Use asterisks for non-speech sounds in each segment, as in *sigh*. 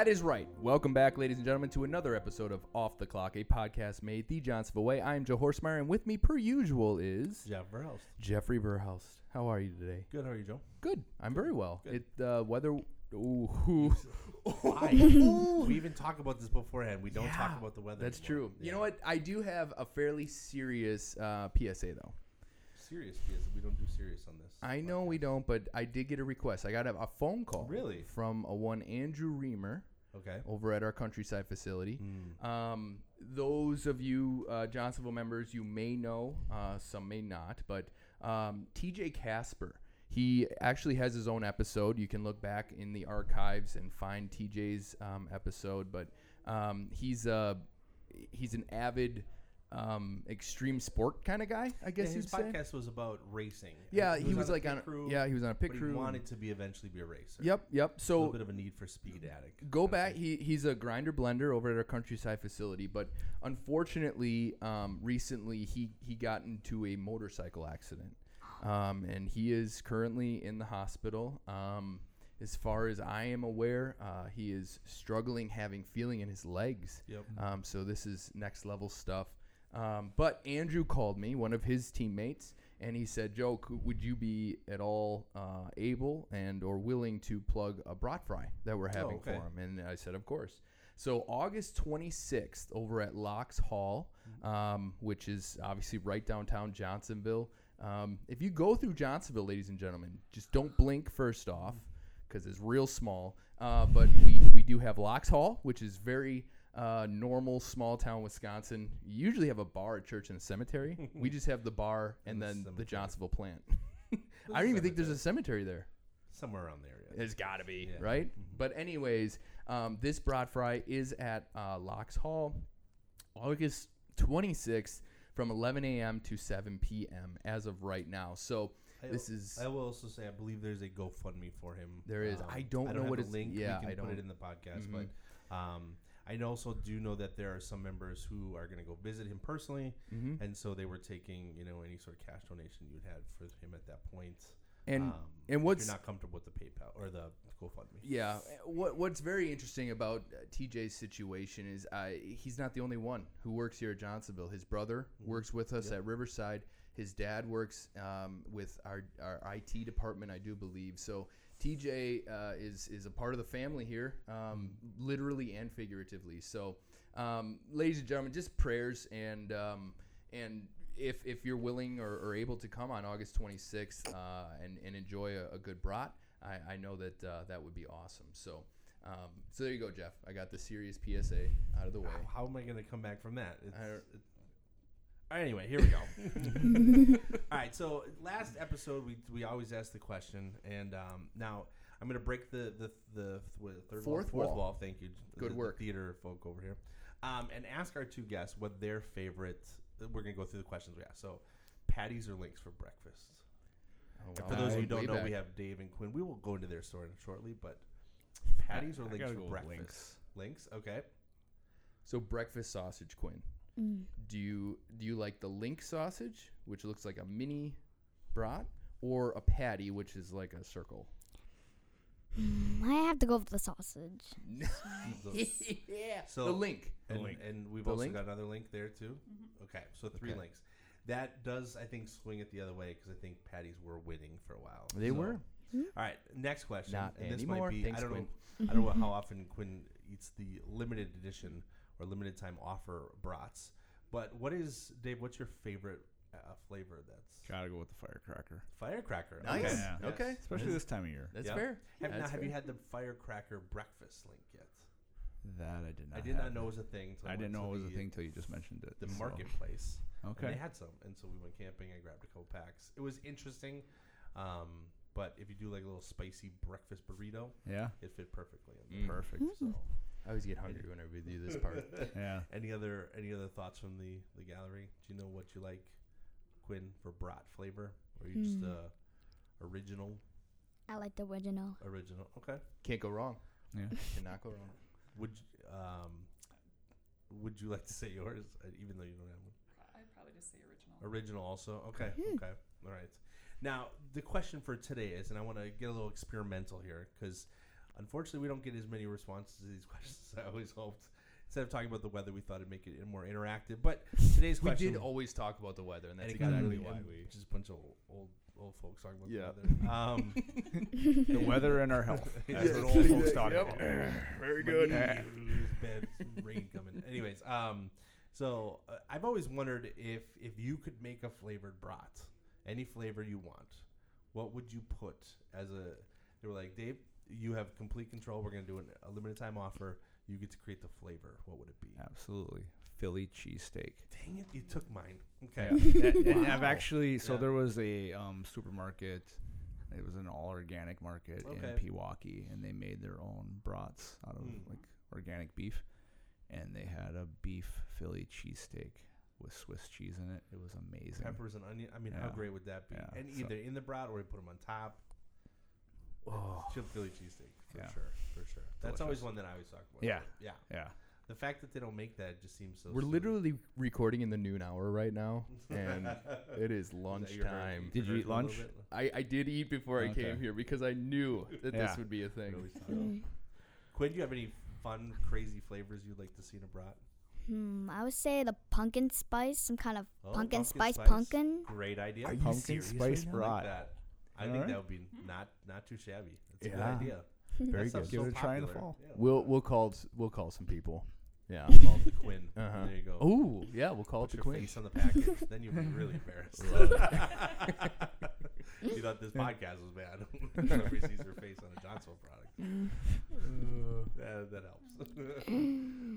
That is right. Welcome back, ladies and gentlemen, to another episode of Off the Clock, a podcast made the Johnsonville way. I am Joe Horsemeyer, and with me, per usual, is Jeff Verhouse. Jeffrey Verhouse. How are you today? Good. How are you, Joe? Good. I'm very well. Good. It uh, weather. Ooh, *laughs* Why? *laughs* we even talk about this beforehand. We don't Yeah, talk about the weather. That's anymore. true. You know what? I do have a fairly serious uh, PSA though. Serious kids. We don't do serious on this. I know we don't, but I did get a request. I got a, a phone call. Really? From a one Andrew Reamer Okay. over at our countryside facility. Mm. Um, those of you uh, Johnsonville members, you may know, uh, some may not, but um, TJ Casper. He actually has his own episode. You can look back in the archives and find TJ's um, episode. But um, he's a he's an avid um, extreme sport kind of guy. I Yeah, guess his you'd say. podcast was about racing. Yeah, he was, a like pit on. a- crew, yeah, he was on a pit but crew. He wanted to be eventually be a racer. Yep, yep. a So little bit of a need for speed addict. go back. He he's a grinder blender over at our countryside facility, but unfortunately, um, recently he he got into a motorcycle accident, um, and he is currently in the hospital. Um, as far as I am aware, uh, he is struggling having feeling in his legs. Yep. Um, so this is next level stuff. Um, but Andrew called me, one of his teammates, and he said, "Joe, would you be at all uh, able and or willing to plug a brat fry that we're having okay. for him?" And I said, "Of course." So August 26th, over at Locks Hall, um, which is obviously right downtown Johnsonville. Um, if you go through Johnsonville, ladies and gentlemen, just don't blink first off because it's real small. Uh, but we we do have Locks Hall, which is very uh, normal small town Wisconsin. You usually have a bar, a church, and a cemetery. we just have the bar *laughs* and And the then the cemetery. Johnsonville plant. *laughs* I don't even think there's a cemetery there. Somewhere around there. Yeah. There's got to be, Yeah. right? Mhm. But anyways, um, this brat fry is at uh, Locks Hall, August 26th from 11 a.m. to 7 p.m. as of right now. So I- this is I will also say I believe there's a GoFundMe for him. Um, There is. I don't I know have what the it's- link. yeah, we can I put don't- it in the podcast, Mhm. but um, I also do know that there are some members who are going to go visit him personally, Mhm. and so they were taking you know any sort of cash donation you'd had for him at that point. and um, and if what's you're not comfortable with the PayPal or the GoFundMe? Yeah. What What's very interesting about uh, TJ's situation is uh, he's not the only one who works here at Johnsonville. His brother works with us Yep. at Riverside. His dad works um, with our, our IT department, I do believe. So TJ uh, is is a part of the family here, um, literally and figuratively. So, um, ladies and gentlemen, just prayers and um, and if if you're willing or, or able to come on August 26th uh, and and enjoy a, a good brat, I, I know that uh, that would be awesome. So. Um, so there you go, Jeff. I got the serious PSA out of the way. How, how am I going to come back from that? It's, I don't- it- Anyway, here we go. *laughs* All right, so last episode we, we always ask the question, and um, now I'm going to break the the the what, third Fourth wall, fourth wall. wall. Thank you, Good the, work. the theater folk over here, um, and ask our two guests what their favorite. We're going to go through the questions we asked. So, patties or links for breakfast. Oh, wow. for those of you who don't know, back. we have Dave and Quinn. We will go into their story shortly, but patties or links for breakfast. links. Links, okay. So breakfast sausage, Quinn. Mm. Do you do you like the link sausage, which looks like a mini brat, or a patty, which is like a circle? Mm, I have to go with the sausage. *laughs* *laughs* yeah. So- the link. The and, link. and we've The also link? got another link there too. Mm-hmm. Okay, so three Okay. links. That does, I think, swing it the other way because I think patties were winning for a while. They So- were. Hmm? All right, next question. Not and this anymore. might be. Thanks, I don't Quinn. know. I don't know *laughs* how often Quinn eats the limited edition or limited time offer brats. But what is Dave? What's your favorite uh, flavor? That's Gotta go with the firecracker. firecracker. Nice. Okay. Yeah. Okay. Especially this time of year. That's Yep. fair. Have, now, That's have you had the firecracker breakfast link yet? That I did not. I did not have. know was a thing. till I didn't know it was a thing until you just mentioned it. The so- marketplace. And Okay. they had some, and so we went camping. I grabbed a couple packs. It was interesting, um, but if you do like a little spicy breakfast burrito, Yeah. it fit perfectly. In Mm. there. Perfect. So, I always get hungry whenever we do this part. *laughs* Yeah. *laughs* any other any other thoughts from the the gallery? Do you know what you like, Quinn, for brat flavor, or you just Hmm. uh, original I like the original. original? Okay. Can't go wrong. Yeah. *laughs* Cannot go wrong. Would you, um, would you like to say yours, uh, even though you don't have one? I'd probably just say original. Original also. Okay. Hmm. Okay. All right. Now the question for today is, and I want to get a little experimental here because unfortunately we don't get as many responses to these *laughs* questions as I always hoped. Instead of talking about the weather, we thought it'd make it more interactive. But today's We question did always talk about the weather, and that's and it got exactly really- why and we. just a bunch of old old, old folks talking about Yeah. the weather. *laughs* Um, the weather and our health. *laughs* That's Yes. what old folks talk Yep. about. Very My good. knee is bad some rain coming. Anyways, um, so uh, I've always wondered if if you could make a flavored brat, any flavor you want, what would you put as a? They were like, Dave, you have complete control. We're gonna do an, a limited time offer. You get to create the flavor. What would it be? Absolutely. Philly cheesesteak. Dang it, you took mine. Okay. Yeah. *laughs* And- and I've actually so Yeah. there was a um, supermarket. It was an all organic market Okay. in Pewaukee, and they made their own brats out of Mm. like organic beef, and they had a beef Philly cheesesteak with Swiss cheese in it. It was amazing. Peppers and onion. I mean, how great would that be? Yeah, And so- either in the brat or we put them on top. Oh. Chip Philly cheesesteak for Yeah. sure, for sure. That's always one that I always talk about. Yeah. yeah. Yeah, The fact that they don't make that just seems so. We're silly. literally recording in the noon hour right now, and *laughs* it is Is that lunchtime. hurt- Did you eat lunch? I, I did eat before I came here because I knew that Yeah. this would be a thing. always. Quinn, do you have any fun, crazy flavors you'd like to see in a brat? Hmm, I would say the pumpkin spice, some kind of Oh, pumpkin, pumpkin spice, spice. pumpkin. Great idea. Are you Pumpkin serious spice right now? I like brat. that. I All think right. that would be not not too shabby. That's a Yeah. good idea. Very That stuff's good. Give so it a try in the popular. fall. Yeah, We'll we'll call s- we'll call some people. Yeah. call it the Quinn. *laughs* Uh-huh. There you go. Oh yeah, we'll call Put it the your Queen. face on the package, *laughs* then you'll be really embarrassed. *laughs* you thought this podcast was bad. Somebody sees your face on a Johnsonville product. that, that helps.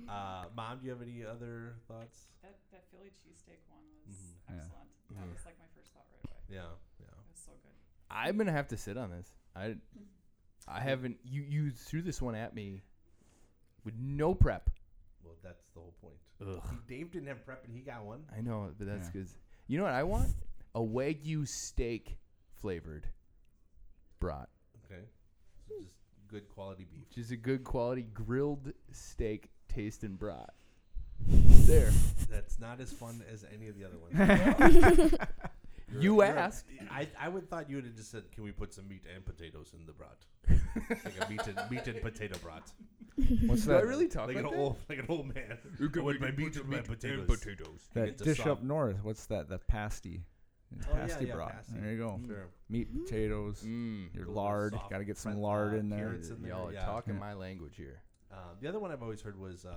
uh, Mom, do you have any other thoughts? That, that Philly cheesesteak one was Mhm. Yeah. excellent. That was like my first thought right away. Yeah, yeah. It was so good. I'm gonna have to sit on this. I I haven't you you threw this one at me with no prep. Well, that's the whole point. Ugh. He, Dave didn't have prep, and he got one. I know, but that's Yeah. because you know what I want? A wagyu steak flavored brat. Okay, so just good quality beef. Which is a good quality grilled steak tasting brat. *laughs* There. That's not as fun as any of the other ones. *laughs* *laughs* You're- You you're- asked. I I would thought you would have just said, "Can we put some meat and potatoes in the brat?" *laughs* like a meat and meat and potato brat, What's Do I that? really talk like like an that? old like an old man. You can- with my meat and my meat potatoes. potatoes. That It's a dish sub. up north. What's that? The pasty. Oh, yeah, pasty yeah, brat. pasty. There you go. Sure. Meat, potatoes, Mm. your lard. soft Got to get some fret- lard in there. carrots in there. Y'all are yeah. talking Yeah. my language here. Uh, the other one I've always heard was uh,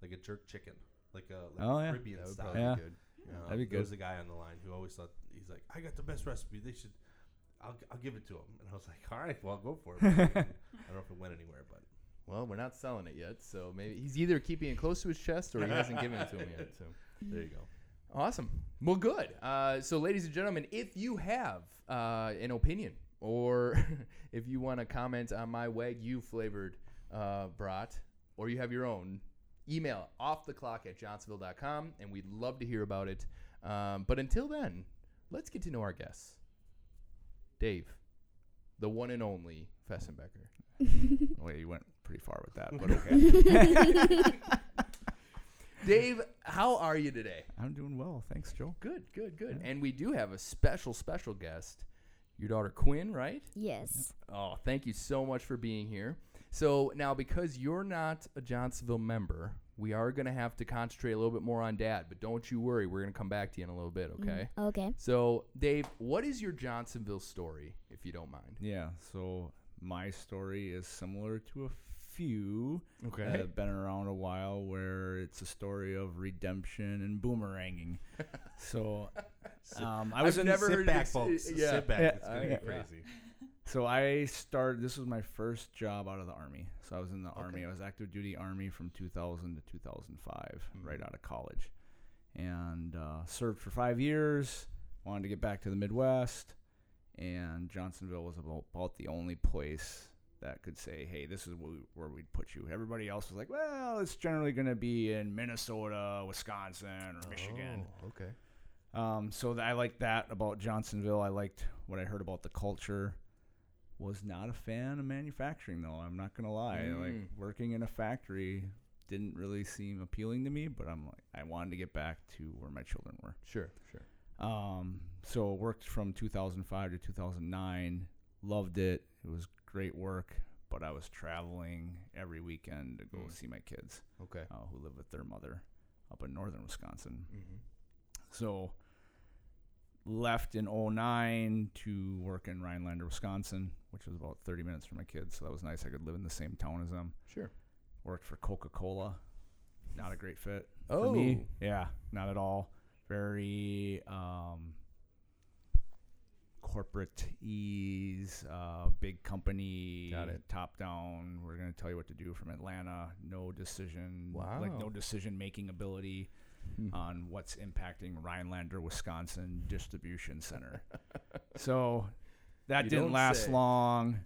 like a jerk chicken, like a like Oh, yeah. Caribbean That would style. probably Yeah. be good. Um, That'd be There was a guy on the line who always thought he's like, I got the best recipe. They should. I'll, I'll give it to him. And I was like, all right, well, go for it. *laughs* I don't know if it went anywhere, but Well, we're not selling it yet, so maybe he's either keeping it close to his chest or he hasn't given it to him yet. So *laughs* there you go. awesome. Well, good. Uh, so, ladies and gentlemen, if you have uh, an opinion or *laughs* if you want to comment on my wagyu flavored uh, brat, or you have your own, email off the clock at johnsonville.com, and we'd love to hear about it. Um, but until then, let's get to know our guests. Dave, the one and only Fessenbecker. *laughs* Wait, you went pretty far with that, but okay. *laughs* Dave, how are you today? I'm doing well. Thanks, Joe. Good, good, good. Yeah. And we do have a special, special guest, your daughter Quinn, right? Yes. Oh, thank you so much for being here. So now, because you're not a Johnsonville member, we are going to have to concentrate a little bit more on dad. But don't you worry, we're going to come back to you in a little bit, okay? Mm, okay. So, Dave, what is your Johnsonville story, if you don't mind? Yeah, so my story is similar to a few Okay. that have been around a while where it's a story of redemption and boomeranging. *laughs* so um, I was I've in never sit heard back, folks. yeah. Sit back. Yeah, it's gonna uh, get yeah. crazy. So I started. This was my first job out of the army. So I was in the army. I was active duty army from 2000 to 2005, Mhm. right out of college, and uh, served for five years. Wanted to get back to the Midwest, and Johnsonville was about, about the only place that could say, "Hey, this is where we'd put you." Everybody else was like, "Well, it's generally going to be in Minnesota, Wisconsin, or Michigan." Oh, okay. Um, so th- I liked that about Johnsonville. I liked what I heard about the culture. Was not a fan of manufacturing though. I'm not gonna lie. Like Mm. working in a factory didn't really seem appealing to me. But I'm like, I wanted to get back to where my children were. Sure, sure. Um, so worked from 2005 to 2009. Loved it. It was great work. But I was traveling every weekend to go Mm. see my kids Okay. uh, who live with their mother up in northern Wisconsin. Mm-hmm. So left in 09 to work in Rhinelander, Wisconsin, which was about 30 minutes from my kids. So that was nice. I could live in the same town as them. Sure. Worked for Coca-Cola. Not a great fit Oh, for me. Yeah, not at all. Very um, corporate ease, uh, big company, Got it. top down. We're going to tell you what to do from Atlanta. No decision, Wow. like no decision making ability Hmm. on what's impacting Rhinelander, Wisconsin distribution center. so that You didn't last say. long.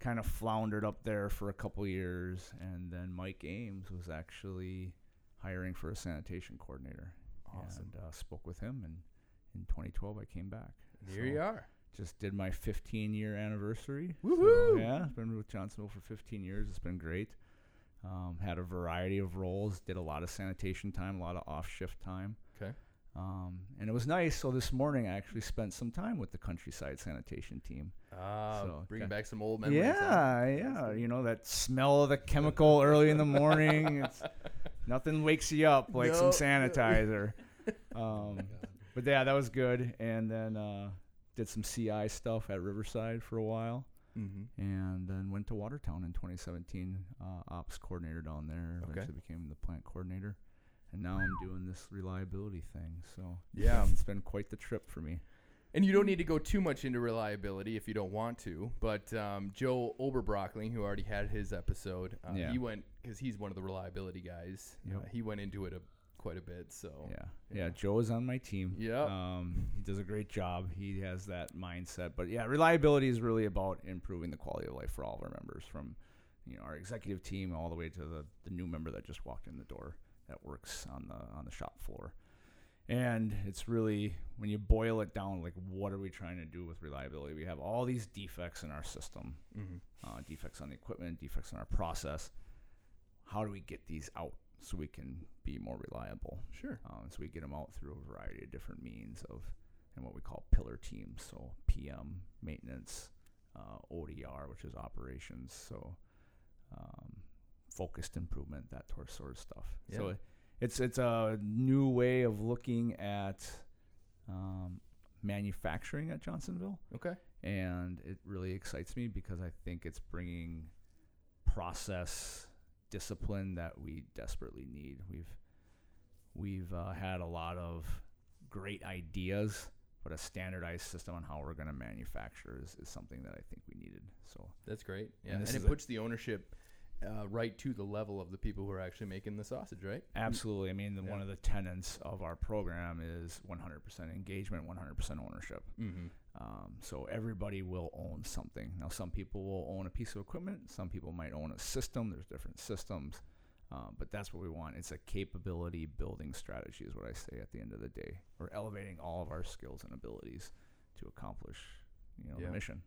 Kind of floundered up there for a couple years, and then Mike Ames was actually hiring for a sanitation coordinator. Awesome. And uh, spoke with him, and in 2012 I came back. Here So you are. Just did my 15 year anniversary. So, Woohoo! yeah, been with Johnsonville for 15 years. It's been great. Um, had a variety of roles. Did a lot of sanitation time, a lot of off shift time. Okay. Um, and it was nice. So this morning I actually spent some time with the countryside sanitation team. Uh, So, bringing back some old memories. yeah, yeah. You know that smell of the chemical early in the morning. It's, *laughs* nothing wakes you up like some sanitizer. *laughs* Um, but yeah, that was good. And then uh, did some CI stuff at Riverside for a while, Mm-hmm. and then went to Watertown in 2017. Uh, ops coordinator down there. Okay. Eventually became the plant coordinator, and now I'm doing this reliability thing. So Yeah. *laughs* it's been quite the trip for me. And you don't need to go too much into reliability if you don't want to. But um, Joe Oberbrockling, who already had his episode, uh, Yeah. he went because he's one of the reliability guys. Uh, he went into it a, quite a bit. So Yeah, yeah. yeah. Joe is on my team. Yep. Um, he does a great job. He has that mindset. But yeah, reliability is really about improving the quality of life for all of our members, from you know our executive team all the way to the, the new member that just walked in the door that works on the on the shop floor. And it's really when you boil it down, like what are we trying to do with reliability? We have all these defects in our system, Mhm. uh, defects on the equipment, defects in our process. How do we get these out so we can be more reliable? sure. Um, so we get them out through a variety of different means of, and what we call pillar teams. So PM, maintenance, uh, ODR, which is operations. So um, focused improvement, that sort of stuff. So Yeah. it, it's it's a new way of looking at um, manufacturing at Johnsonville, Okay. and it really excites me because I think it's bringing process discipline that we desperately need. We've we've uh, had a lot of great ideas, but a standardized system on how we're going to manufacture is, is something that I think we needed. So That's great. Yeah. And And, it is a- puts the ownership uh, right to the level of the people who are actually making the sausage, right? absolutely, I mean, the, one of the tenets of our program is 100% engagement, 100% ownership. Mm-hmm. Um, so everybody will own something. Now, some people will own a piece of equipment. Some people might own a system. There's different systems, um, but that's what we want. It's a capability building strategy, is what I say at the end of the day. We're elevating all of our skills and abilities to accomplish, you know, Yeah. the mission.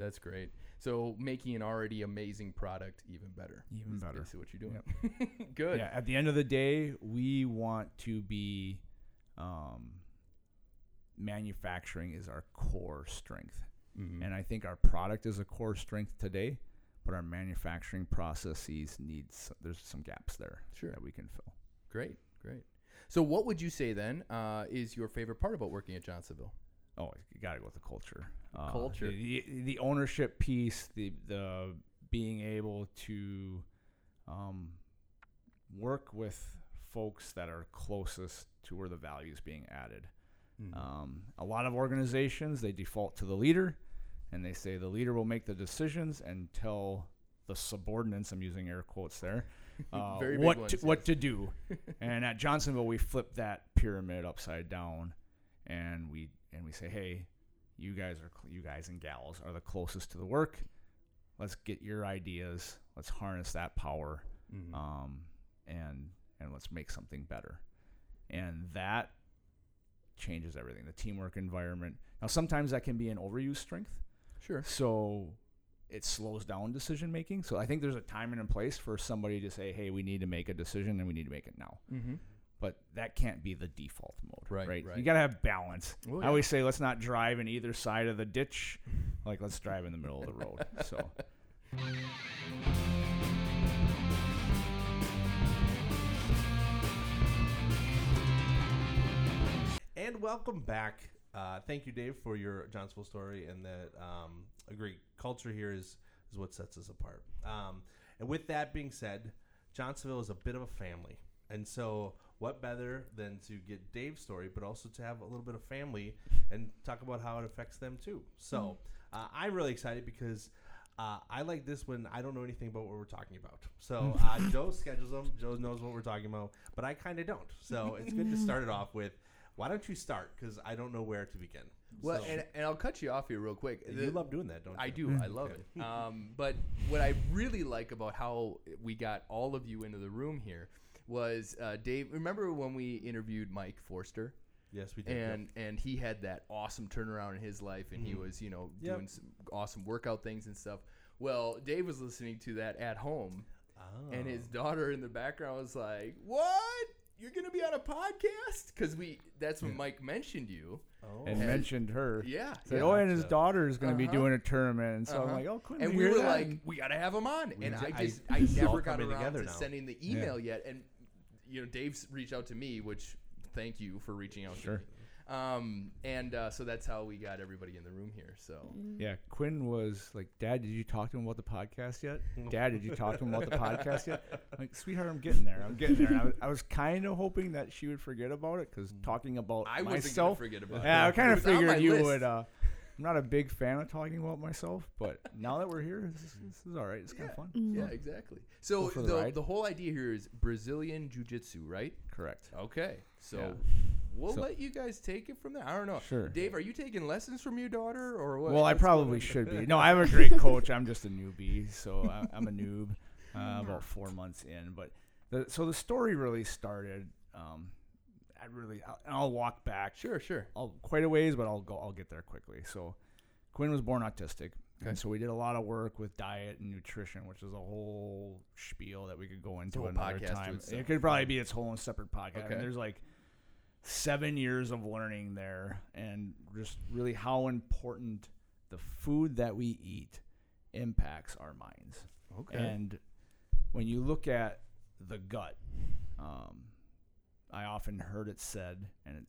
That's great. So making an already amazing product even better. Even is better. basically what you're doing. *laughs* Good. Yeah. At the end of the day, we want to be. Um, manufacturing is our core strength. Mhm. And I think our product is a core strength today, but our manufacturing processes needs there's some gaps there Sure. that we can fill. Great, great. So, what would you say then uh, is your favorite part about working at Johnsonville? Oh, you got to go with the culture. Uh, Culture. the, the, ownership piece, the the being able to um, work with folks that are closest to where the value is being added. Mm-hmm. Um, a lot of organizations they default to the leader, and they say the leader will make the decisions and tell the subordinates. I'm using air quotes there. *laughs* Uh, what ones, to, what to do, *laughs* and at Johnsonville we flip that pyramid upside down, and we and we say, hey, you guys are you guys and gals are the closest to the work. Let's get your ideas. Let's harness that power, Mhm. um, and and let's make something better. And that changes everything. The teamwork environment. Now, sometimes that can be an overused strength. Sure. So it slows down decision making. So I think there's a time and a place for somebody to say, "Hey, we need to make a decision, and we need to make it now." Mm-hmm. But that can't be the default mode, Right, right? right. You got to have balance. Well, I always say, let's not drive in either side of the ditch. Like, let's drive in the middle of the road. *laughs* So And welcome back. Uh, thank you, Dave, for your Johnsonville story, and that um, a great culture here is is what sets us apart. Um, and with that being said, Johnsonville is a bit of a family, and so what better than to get Dave's story, but also to have a little bit of family and talk about how it affects them too. So uh, I'm really excited because. Uh, I like this when I don't know anything about what we're talking about. So *laughs* uh, Joe schedules them. Joe knows what we're talking about, but I kind of don't. So it's good to *laughs* start it off with why don't you start? Because I don't know where to begin. Well, So- and, and I'll cut you off here real quick. you The- love doing that, don't you? I do. I love it. *laughs* Um, but what I really like about how we got all of you into the room here was uh, Dave. Remember when we interviewed Mike Forster, Yes, we did. yep. and and he had that awesome turnaround in his life, and he Mhm. was you know Yep. doing some awesome workout things and stuff. Well, Dave was listening to that at home, and his Oh. daughter in the background was like, "What? You're gonna be on a podcast?" Because we that's when Mike mentioned you. Oh. and And- mentioned her. Yeah. Said, yeah. oh, and his Gotcha. daughter is going to be Uh-huh. doing a tournament. And so I'm Uh-huh. like, oh, Quinn, and we were that? like, we gotta have him on, We and ju- I I- just I, it's all never got around together to now. sending the email yet, and you know Dave's reached out to me, which thank you for reaching out Sure. to me. Um, and uh, so that's how we got everybody in the room here. So Yeah, Quinn was like, Dad, did you talk to him about the podcast yet? Dad, did you talk to him about the podcast yet? I'm like, sweetheart, I'm getting there. I'm getting there. I was, I was kind of hoping that she would forget about it because talking about I wasn't gonna myself. forget about Yeah, I kind of was on my figured you list. would. Uh, I'm not a big fan of talking about myself, but now that we're here, this, this is all right. It's kind of fun. Yeah, exactly. So the the, the whole idea here is Brazilian jiu-jitsu, right? Correct. Okay. So Yeah. we'll So- let you guys take it from there. I don't know. Sure. Dave, are you taking lessons from your daughter or what? Well, I What's going probably should be. *laughs* No, I'm a great coach. I'm just a newbie, so I, I'm a noob. Uh, about four months in, but the, so the story really started. Um, I really, I'll, and I'll walk back. Sure, sure. I'll quite a ways, but I'll go. I'll get there quickly. So, Quinn was born autistic, Okay. and so we did a lot of work with diet and nutrition, which is a whole spiel that we could go into another time. It could probably be its whole separate podcast. Okay. And there's like seven years of learning there, and just really how important the food that we eat impacts our minds. Okay. And when you look at the gut, um, I often heard it said, and it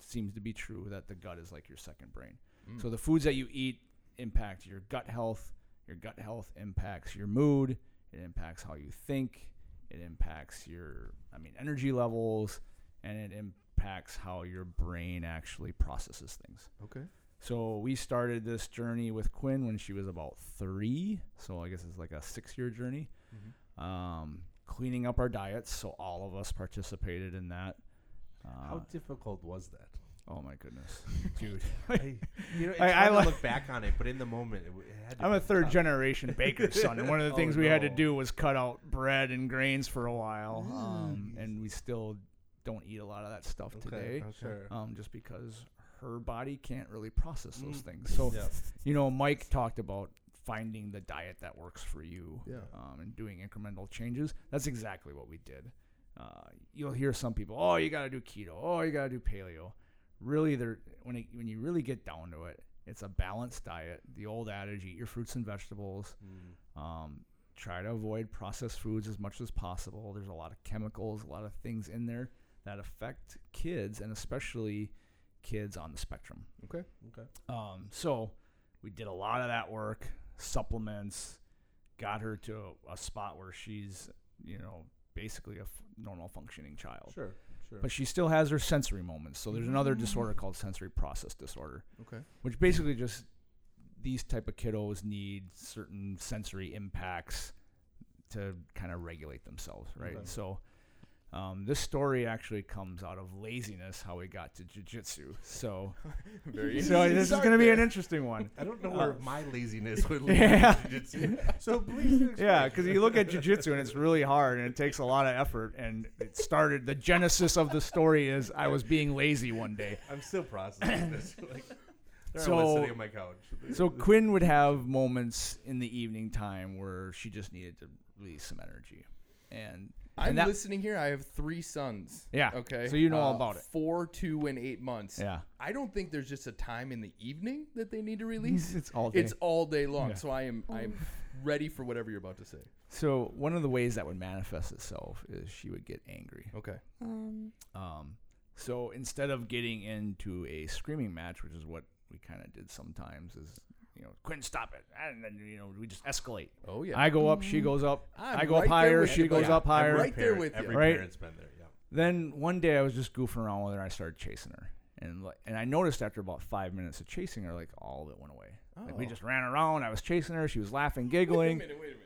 seems to be true, that the gut is like your second brain. Mm. So the foods that you eat impact your gut health. Your gut health impacts your mood. It impacts how you think. It impacts your, I mean, energy levels, and it impacts how your brain actually processes things. okay. So we started this journey with Quinn when she was about three. So I guess it's like a six-year journey. Mm-hmm. Um, cleaning up our diets, so all of us participated in that. Uh, How difficult was that? oh my goodness, *laughs* dude! I, you know, it's I- I hard to like- look back on it, but in the moment, it, it had to I'm be a third tough. generation baker's son, and one of the *laughs* Oh, things we had to do was cut out bread and grains for a while, um, and we still don't eat a lot of that stuff Okay, today, Sure. um, just because her body can't really process those Mm. things. So, Yep. you know, Mike talked about finding the diet that works for you, Yeah. um, and doing incremental changes. That's exactly what we did. Uh, you'll hear some people, oh, you got to do keto, oh, you got to do paleo. Really, there when it, when you really get down to it, it's a balanced diet. The old adage: eat your fruits and vegetables. Mm. Um, try to avoid processed foods as much as possible. There's a lot of chemicals, a lot of things in there that affect kids, and especially kids on the spectrum. Okay. Okay. Um, so we did a lot of that work, supplements, got her to a, a spot where she's, you know, basically a f- normal functioning child. Sure. Sure. But she still has her sensory moments. So there's another mm. disorder called sensory process disorder, Okay. which basically just these type of kiddos need certain sensory impacts to kind of regulate themselves, right? Okay. So um, this story actually comes out of laziness, how we got to jujitsu. So, *laughs* Very so this is going to be an interesting one. I don't know Uh, where my laziness would lead. *laughs* Yeah. to jujitsu. So please. *laughs* Yeah, because you look at jujitsu and it's really hard and it takes a lot of effort. And it started, the genesis of the story is I was being lazy one day. I'm still processing *coughs* this. Like, So- on my couch. So Quinn would have moments in the evening time where she just needed to release some energy. And, I'm that, listening here. I have three sons. Yeah, Okay. so you know all Uh, about it. Four, two, and eight months. yeah. I don't think there's just a time in the evening that they need to release. It's all day. It's all day long. Yeah. So I am I am ready for whatever you're about to say. So one of the ways that would manifest itself is she would get angry. Okay. Um, Um, so instead of getting into a screaming match, which is what we kind of did sometimes, is you know, Quinn, stop it, and then you know we just escalate. Oh yeah. I go up, she goes up. I'm I go up right there higher, she you, goes buddy. up higher. I'm right there parent- with you. Every Right? parent's been there. Yeah. Then one day I was just goofing around with her, and I started chasing her, and like, and I noticed after about five minutes of chasing her, like all of it went away. Like we Oh. just ran around. I was chasing her. She was laughing, giggling. Wait a minute. Wait a minute.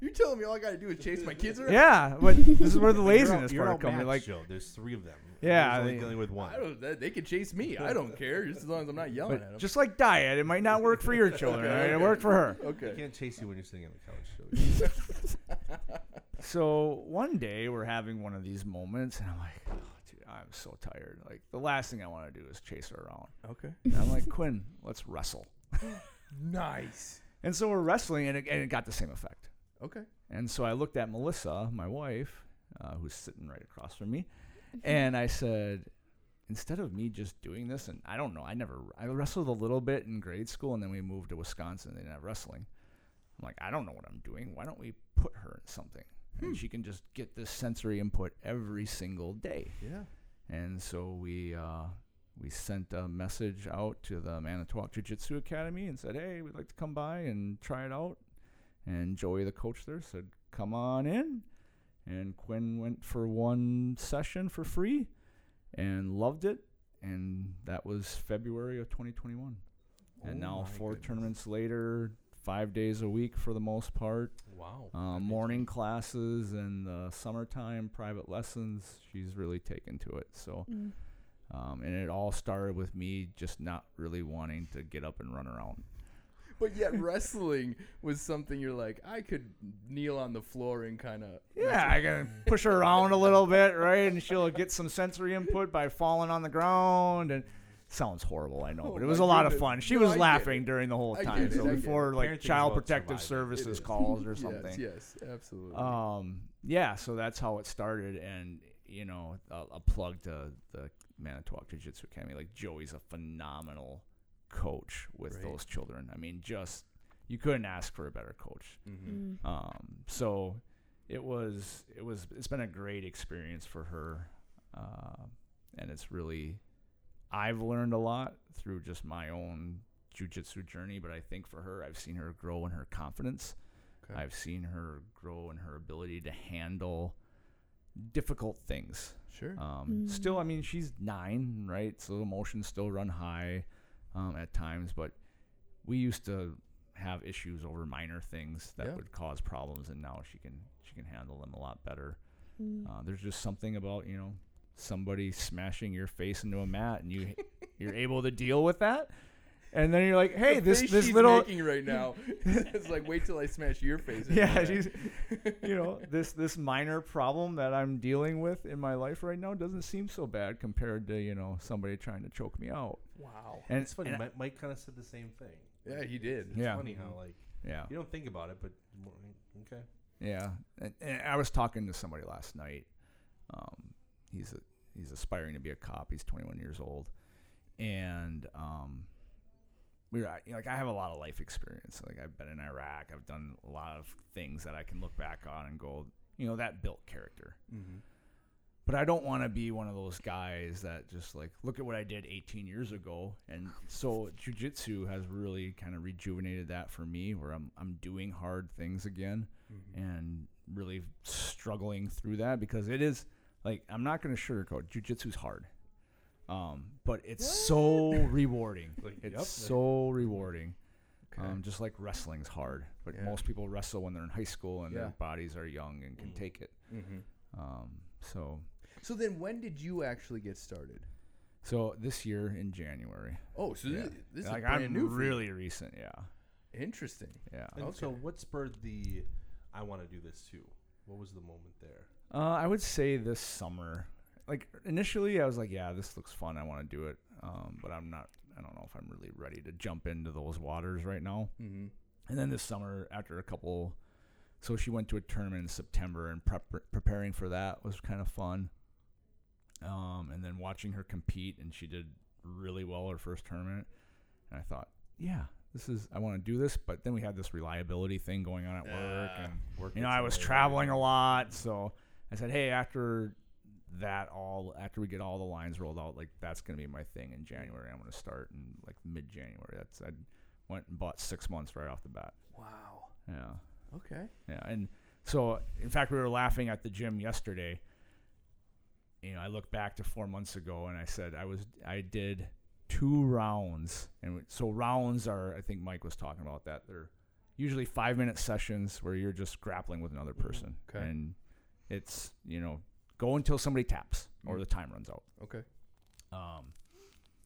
You're telling me all I got to do is chase my kids around? yeah, but this is where the *laughs* You're out- laziness you're part comes. in. Like, Joe. There's three of them. Yeah, He's only they- dealing with one. I don't. They, they can chase me. I don't care, just as long as I'm not yelling at them. just like diet, it might not work for your children. Okay, right? It worked for her. I okay. can't chase you when you're sitting on the couch. Joe. *laughs* So one day we're having one of these moments, and I'm like, oh, dude, I'm so tired. Like the last thing I want to do is chase her around. Okay. And I'm like, Quinn, let's wrestle. *laughs* Nice. And so we're wrestling, and it, and it got the same effect. Okay. And so I looked at Melissa, my wife, uh, who's sitting right across from me, and I said, instead of me just doing this, and I don't know, I never, I wrestled a little bit in grade school, and then we moved to Wisconsin. They didn't have wrestling. I'm like, I don't know what I'm doing. Why don't we put her in something, and she can just get this sensory input every single day. Yeah. And so we uh, we sent a message out to the Manitowoc Jiu Jitsu Academy and said, "Hey, we'd like to come by and try it out." And Joey, the coach there, said, "Come on in." And Quinn went for one session for free, and loved it. And that was February of 2021. and Oh now four goodness. tournaments later, five days a week for the most part. Wow. Uh, morning classes and the summertime private lessons. She's really taken to it. So, mm. um, and it all started with me just not really wanting to get up and run around. But yet wrestling was something you're like, I could kneel on the floor and kind of. Yeah, I gotta push her around a little *laughs* bit, right? And she'll get some sensory input by falling on the ground. And sounds horrible, I know, Oh but it was a lot of fun. She No, was I laughing during the whole time. it, So before like child protective services calls *laughs* or something. Yes, yes, absolutely. Um, yeah, so that's how it started, and you know, a, a plug to the Manitowoc Jiu Jitsu Academy. Like Joey's a phenomenal coach with Great. those children. I mean, just you couldn't ask for a better coach. Mhm. Mm. Um, so it was it was it's been a great experience for her, uh, and it's really I've learned a lot through just my own jujitsu journey. But I think for her, I've seen her grow in her confidence. Okay. I've seen her grow in her ability to handle difficult things. Sure. Um, Mm. Still, I mean, she's nine, right? So emotions still run high um, at times, but we used to have issues over minor things that Yeah. would cause problems, and now she can she can handle them a lot better. Mm. Uh, there's just something about you know somebody smashing your face into a mat, and you *laughs* you're able to deal with that, and then you're like, hey, The this face this she's little making right now. *laughs* it's like wait till I smash your face. yeah, that. she's, *laughs* you know, this this minor problem that I'm dealing with in my life right now doesn't seem so bad compared to you know somebody trying to choke me out. Wow. And it's funny. and Mike, Mike kind of said the same thing. Yeah, he did. It's Yeah. funny how like yeah, you don't think about it, but okay. yeah. And, and I was talking to somebody last night. Um, he's a he's aspiring to be a cop. He's 21 years old, and um, we were you know, like I have a lot of life experience. Like I've been in Iraq. I've done a lot of things that I can look back on and go, you know, that built character. Mm-hmm. but I don't want to be one of those guys that just like look at what I did 18 years ago. And so jujitsu has really kind of rejuvenated that for me, where I'm I'm doing hard things again and really struggling through that because it is like I'm not going to sugarcoat jujitsu's hard, um, but it's so rewarding. Like, It's yep. so rewarding Okay. Um, just like wrestling's hard, but Yeah. most people wrestle when they're in high school and Yeah. their bodies are young and can Mm. take it. mm-hmm. Um, so, So then, when did you actually get started? so this year in January, Oh, so Yeah. this, this like is brand I'm new. for you. really recent. Yeah, interesting. yeah. And so, what spurred the I want to do this too? What was the moment there? Uh, I would say this summer. Like initially, I was like, "Yeah, this looks fun. I want to do it." Um, but I'm not. I don't know if I'm really ready to jump into those waters right now. Mm-hmm. And then this summer, after a couple, so she went to a tournament in September, and prep, preparing for that was kind of fun. Um, and then watching her compete, and she did really well her first tournament. And I thought, yeah, this is I want to do this. But then we had this reliability thing going on at work, Ah. and you know I was traveling a lot, so I said, hey, after that all after we get all the lines rolled out, like that's gonna be my thing in January. I'm gonna start in like mid January. That's I went and bought six months right off the bat. Wow. Yeah. Okay. Yeah, and so in fact, we were laughing at the gym yesterday. You know, I look back to four months ago, and I said I was I did two rounds, and so rounds are I think Mike was talking about that they're usually five minute sessions where you're just grappling with another person, mm-hmm. Okay. and it's you know go until somebody taps or the time runs out. Okay. Um,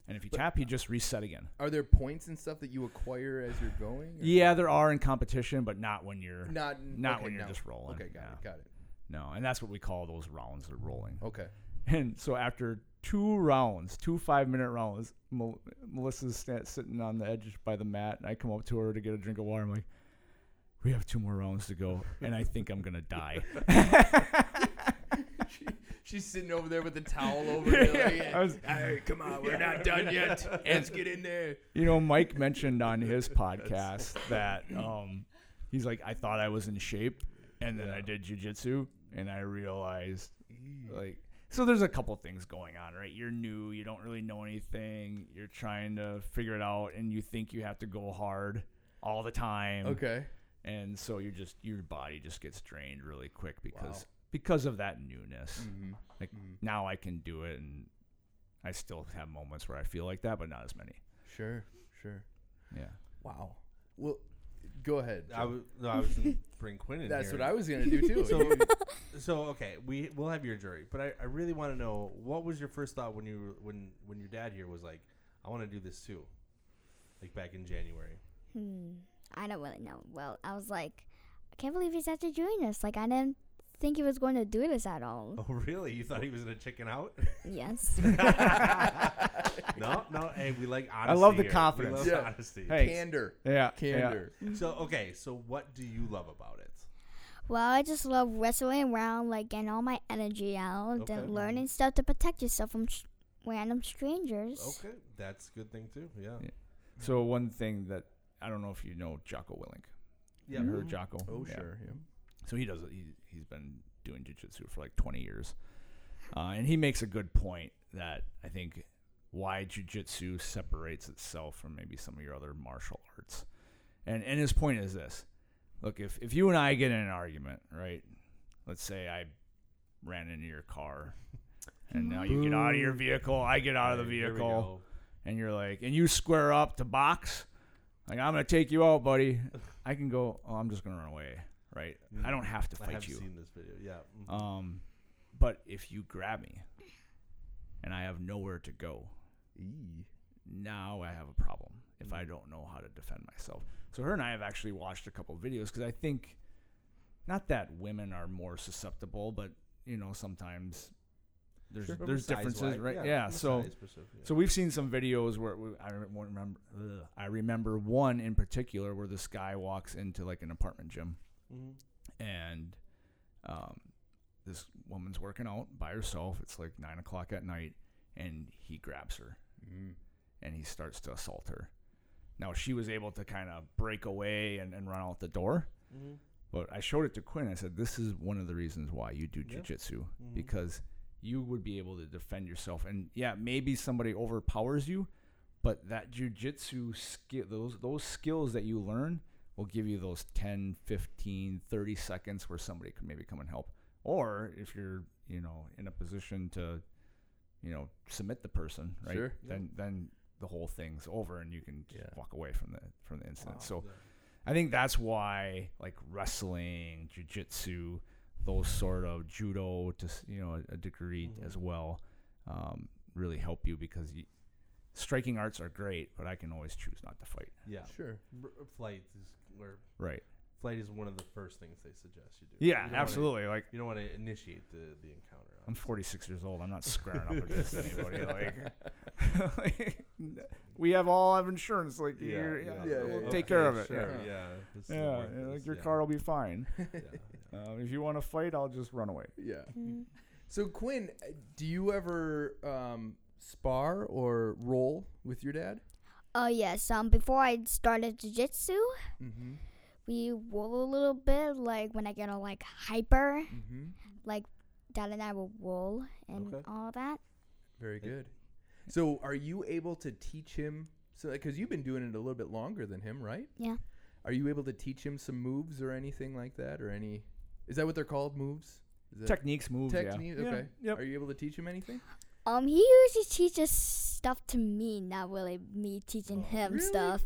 and if you tap, you just reset again. Are there points and stuff that you acquire as you're going? or- Yeah, there are in competition, but not when you're Not not okay, when you're no. just rolling. Okay, got yeah. it. Got it. No, and that's what we call those rounds are rolling. Okay. *laughs* And so after two rounds, two five minute rounds, Mel- Melissa's sta sitting on the edge by the mat, and I come up to her to get a drink of water. I'm like, "We have two more rounds to go, and I think I'm gonna die." *laughs* *laughs* she, she's sitting over there with the towel *laughs* over her. Like, Yeah, I was- hey, come on, we're not done *laughs* yet. Let's get in there. you know, Mike mentioned on his *laughs* podcast that um, he's like, "I thought I was in shape, and then I Yeah. did jujitsu, and I realized like." So there's a couple things going on, right? You're new, you don't really know anything, you're trying to figure it out, and you think you have to go hard all the time. Okay. and so you just your body just gets drained really quick because. Because of that newness. Mm-hmm. Like Mhm. now I can do it, and I still have moments where I feel like that, but not as many. Sure. Sure. Yeah. Wow. Well, go ahead. I Joe. was no, I was gonna *laughs* bring Quinn in. That's here. what I was gonna do too. So, *laughs* so okay, we we'll have your jury, but I, I really want to know what was your first thought when you when when your dad here was like, I want to do this too, like back in January. Hmm. I don't really know. Well, I was like, I can't believe he's after doing this. Like, I didn't think he was going to do this at all. Oh really? You thought he was gonna chicken out? Yes. *laughs* no, no. Hey, we like honesty. I love the here. confidence. We love Yeah. honesty. Hey. candor. Yeah. Candor. So okay, so what do you love about it? well, I just love wrestling around, like getting all my energy out Okay. and learning stuff to protect yourself from sh- random strangers. Okay, that's a good thing too. Yeah. Yeah. So one thing that I don't know if you know Jocko Willink. Yeah. You heard mhm. Jocko? Oh Yeah. sure. Yeah. So he does. He he's been doing jujitsu for like 20 years, uh, and he makes a good point that I think why jujitsu separates itself from maybe some of your other martial arts, and and his point is this: look, if if you and I get in an argument, right? Let's say I ran into your car, and now you get out of your vehicle, I get out of the Right, here we vehicle, and you're like, and you square up to box, like I'm gonna take you out, buddy. I can go. Oh, I'm just gonna run away, right? I don't have to fight I have you. seen this video. Yeah. mhm. Um, but if you grab me, and I have nowhere to go, Eee. now I have a problem if I don't know how to defend myself. So her and I have actually watched a couple of videos because I think, not that women are more susceptible, but you know sometimes there's a there's differences, right? Yeah. a so. yeah. So we've seen some videos where we, I remember. Ugh, I remember one in particular where this guy walks into like an apartment gym, Mhm. and um, this woman's working out by herself. It's like nine o'clock at night, and he grabs her Mm. and he starts to assault her. Now she was able to kind of break away and, and run out the door. Mhm. But I showed it to Quinn. I said, "This is one of the reasons why you do Yeah. jujitsu Mhm. because you would be able to defend yourself. And yeah, maybe somebody overpowers you, but that jujitsu skill, those those skills that you learn, will give you those 10, 15, 30 seconds where somebody could maybe come and help. Or if you're, you know, in a position to, you know, submit the person, right? Sure. Then then the whole thing's over and you can just Yeah. walk away from the from the incident. Wow. So I think that's why like wrestling, jujitsu, those sort of judo to you know a, a degree Mhm. as well, um, really help you because you, striking arts are great, but I can always choose not to fight. yeah. Sure. R- flight is where Right. flight is one of the first things they suggest you do. Yeah, You don't wanna- absolutely. Like you don't want to initiate the, the encounter. I'm 46 years old. I'm not squaring up against *laughs* anybody. Like, like, *laughs* we have all have insurance. Like, Yeah, you're- yeah, yeah, yeah, we'll yeah. take care of it. Sure, Yeah, yeah. this is yeah, yeah, like your yeah. car will be fine. *laughs* Yeah, yeah. Uh, if you want to fight, I'll just run away. Yeah. Mm. So Quinn, uh, do you ever um, spar or roll with your dad? Oh yes. Um, before I started jujitsu, Mm-hmm. we roll a little bit. Like when I get all like hyper, Mm-hmm. like Dad and I will roll and Okay. all that. Very good. So, are you able to teach him? So, because you've been doing it a little bit longer than him, right? Yeah. Are you able to teach him some moves or anything like that, or any? Is that what they're called? Moves? Is that Techniques, moves, technique? yeah. Okay. Yeah, Yep. Are you able to teach him anything? Um, he usually teaches stuff to me, not really me teaching Oh, him really? stuff.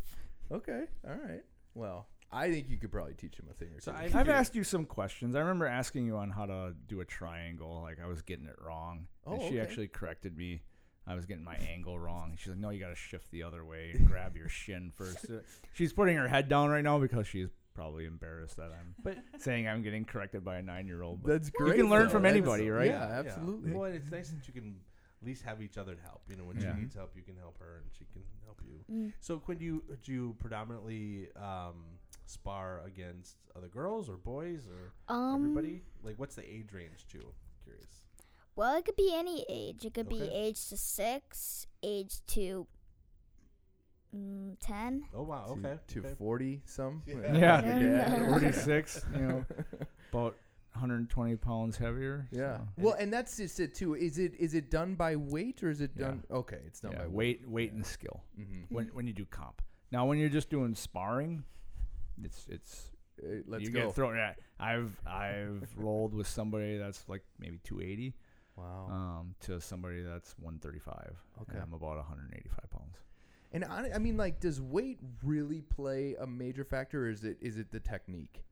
Okay. All right. Well, I think you could probably teach him a thing or So two. I- I've asked you some questions. I remember asking you on how to do a triangle. Like I was getting it wrong, and Oh, she okay. actually corrected me. I was getting my *laughs* angle wrong. She's like, "No, you got to shift the other way and grab your shin first. *laughs* She's putting her head down right now because she's probably embarrassed that I'm But saying I'm getting corrected by a nine-year-old. But That's great. You can learn though. from That's- anybody, right? Yeah, absolutely. Well, it's nice that you can at least have each other to help. You know, when Yeah. she needs help, you can help her, and she can help you. Mm. So, Quinn, do you do you predominantly um, spar against other girls or boys or Um, everybody? Like, what's the age range too? Curious. Well, it could be any age. It could be age to six, age to mm, ten. Oh wow. Okay. To okay. forty some. *laughs* Yeah. Yeah. Your *laughs* dad. Yeah. *laughs* 46, you know, about 120 pounds heavier. Yeah. so- Well, and that's just it too. Is it is it done by weight or is it Yeah. done? Okay, it's done yeah, by weight, weight, and skill. Mm-hmm. when when you do comp. Now, when you're just doing sparring, it's it's Uh, let's you go. get thrown. Yeah, I've I've *laughs* rolled with somebody that's like maybe 280 wow. um, to somebody that's 135. Okay. and I'm about 185 pounds. and I, I mean, like, does weight really play a major factor, or is it is it the technique?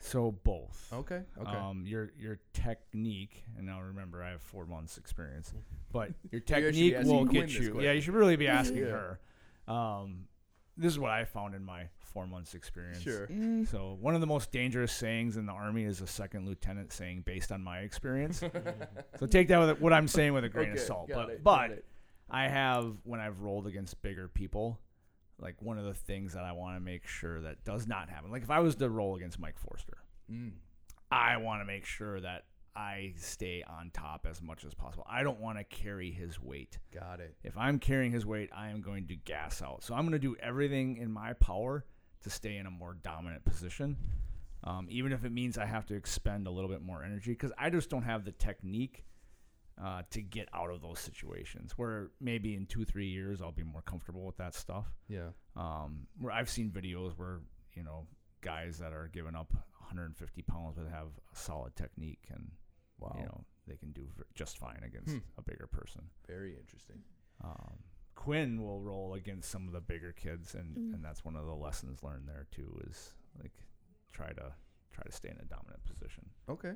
So both. Okay. Okay. Um, your your technique, and now remember, I have four months experience, *laughs* but your Maybe I should be technique asking will get you. Yeah, you should really be asking Yeah. her. Um, this is what I found in my four months experience. sure. Mm. So one of the most dangerous sayings in the army is a second lieutenant saying, "Based on my experience." *laughs* so take that with what I'm saying with a grain Okay, of salt. But it, but. I have when I've rolled against bigger people, like one of the things that I want to make sure that does not happen. Like if I was to roll against Mike Forster, Mm. I want to make sure that I stay on top as much as possible. I don't want to carry his weight. Got it. If I'm carrying his weight, I am going to gas out. So I'm going to do everything in my power to stay in a more dominant position, um, even if it means I have to expend a little bit more energy because I just don't have the technique uh, to get out of those situations. Where maybe in two, three years I'll be more comfortable with that stuff. Yeah. Um, where I've seen videos where you know guys that are giving up 150 pounds but have a solid technique and Wow. you know they can do just fine against Hmm. a bigger person. Very interesting. Um, Quinn will roll against some of the bigger kids, and, Mm. and that's one of the lessons learned there too. Is like try to try to stay in a dominant position. Okay.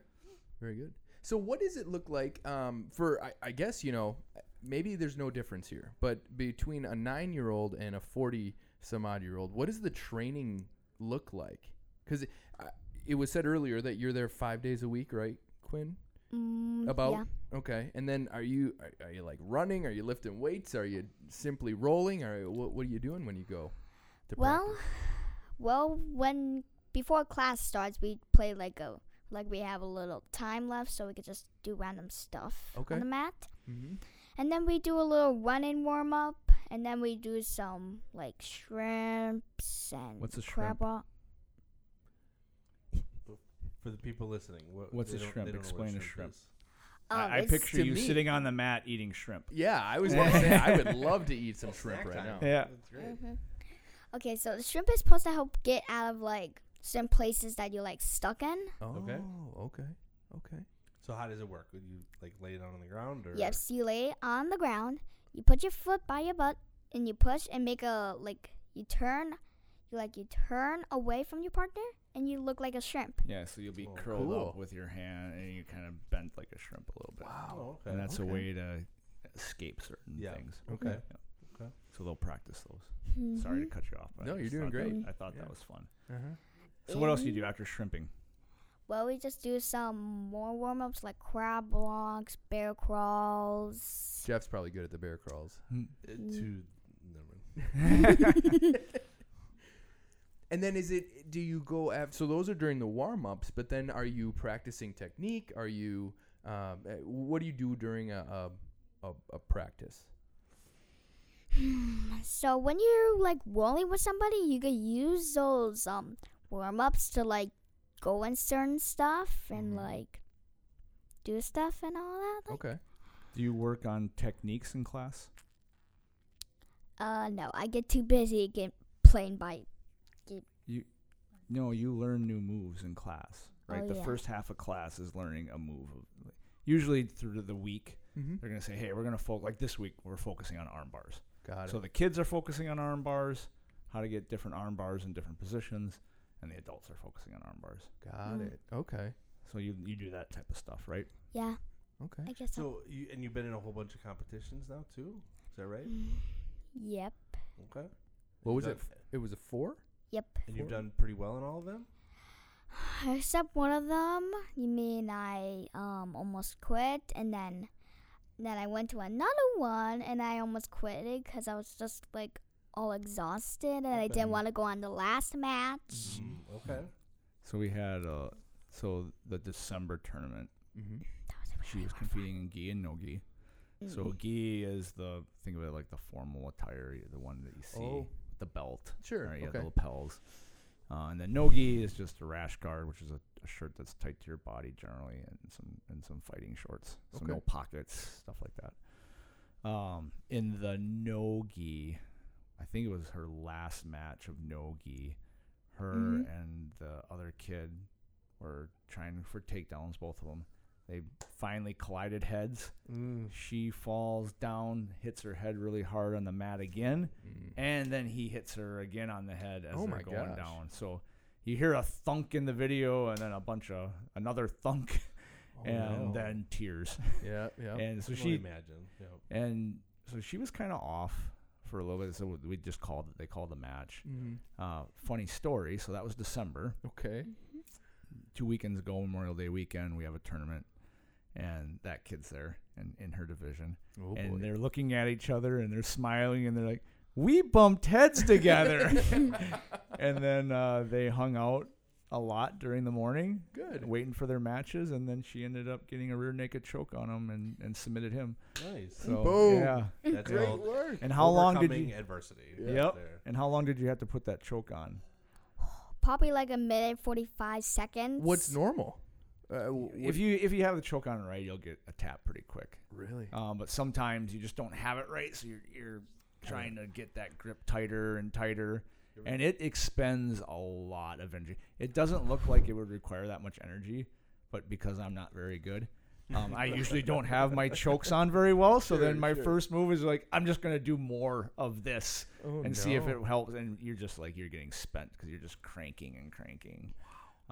Very good. So, what does it look like um, for? I, I guess you know, maybe there's no difference here, but between a nine-year-old and a forty some odd year old, what does the training look like? Because it, it was said earlier that you're there five days a week, right, Quinn? Mm, About yeah. okay, and then are you are, are you like running? Are you lifting weights? Are you simply rolling? Or what what are you doing when you go? To Well, practice? well, when before class starts, we play like a like we have a little time left, so we could just do random stuff Okay. on the mat, Mhm. and then we do a little running warm up, and then we do some like shrimps and What's a shrimp? rock. For the people listening, what, What's a shrimp? they don't know what Explain a shrimp. is. Um, I, I picture you me- sitting on the mat eating shrimp. Yeah, I was gonna say I would *laughs* love to eat some shrimp right now. Yeah. That's great. Mhm. Okay, so the shrimp is supposed to help get out of like some places that you're like stuck in. Oh, Okay. okay, okay. So how does it work? Would you like lay it down on the ground or? Yep, so you lay it on the ground. You put your foot by your butt, and you push and make a like you turn, you like you turn away from your partner and you look like a shrimp. Yeah, so you'll be Oh, curled cool. up with your hand and you kind of bent like a shrimp a little bit. Oh, okay. And that's okay. a way to escape certain Yeah. things. Okay. Yeah. Okay. So they'll practice those. Sorry to cut you off. but I No, you're doing thought that- great. I thought Yeah. that was fun. Uh-huh. So what else do you do after shrimping? Well, we just do some more warm ups like crab walks, bear crawls. Jeff's probably good at the bear crawls. Uh, Mm. to never mind. *laughs* *laughs* *laughs* And then is it? Do you go after? So those are during the warm ups, but then are you practicing technique? Are you? Um, uh, what do you do during a a, a, a practice? *sighs* So when you're like rolling with somebody, you can use those um warm ups to like go and certain stuff and Mhm. like do stuff and all that. Like, Okay. Do you work on techniques in class? Uh, no, I get too busy get playing by. You No, you learn new moves in class, right? Oh, the yeah. first half of class is learning a move. Of, usually through the week, Mm-hmm. they're gonna say, "Hey, we're gonna focus." Like this week, we're focusing on arm bars. Got So it. So the kids are focusing on arm bars, how to get different arm bars in different positions, and the adults are focusing on arm bars. Got Mm. it. Okay. So you you do that type of stuff, right? Yeah, Okay. I guess so. So you and you've been in a whole bunch of competitions now too. Is that right? Mm, Yep, Okay. What was it? done- It was a four. yep. And you've done pretty well in all of them. Except one of them. You mean I um almost quit, and then then I went to another one, and I almost quit it because I was just like all exhausted, and I didn't want to go on the last match. Mm, okay. So we had uh so the December tournament. Mm-hmm. That was She was a lot competing in gi and no gi. fun. So gi is the think of it like the formal attire, the one that you see, Oh. with the belt, Sure. right? You have okay. the lapels. Uh, and then no gi is just a rash guard, which is a, a shirt that's tight to your body generally, and some and some fighting shorts. So Okay. no pockets, stuff like that. Um, in the no gi, I think it was her last match of no gi. Her Mhm. and the other kid were trying for takedowns, both of them. They finally collided heads. Mm. She falls down, hits her head really hard on the mat again, Mm. and then he hits her again on the head as Oh they're going gosh. down. So you hear a thunk in the video, and then a bunch of another thunk, *laughs* Oh, and no. then tears. Yeah. Yeah. *laughs* And so she imagine. Yep. and so she was kind of off for a little bit. So we just called it. They called the match. mm-hmm. Uh, funny story. So that was December. Okay. Two weekends ago, Memorial Day weekend, we have a tournament, and that kid's there and in her division. Oh and boy. they're looking at each other and they're smiling and they're like, "We bumped heads together." *laughs* *laughs* and then uh, they hung out a lot during the morning, Good. waiting for their matches. And then she ended up getting a rear naked choke on him and, and submitted him. Nice. So Boom. yeah. That's Great called work. And how long did you? adversity? Yeah. Yep. There. And how long did you have to put that choke on? Probably like a minute forty five seconds. What's normal? Uh, If you if you have the choke on right, you'll get a tap pretty quick. really. Um, but sometimes you just don't have it right, so you're you're trying to get that grip tighter and tighter, and it expends a lot of energy. It doesn't look like it would require that much energy, but because I'm not very good, um, I *laughs* usually don't have my chokes on very well. So Sure, then my sure. first move is like I'm just gonna do more of this Oh, and see if it helps. And you're just like you're getting spent because you're just cranking and cranking.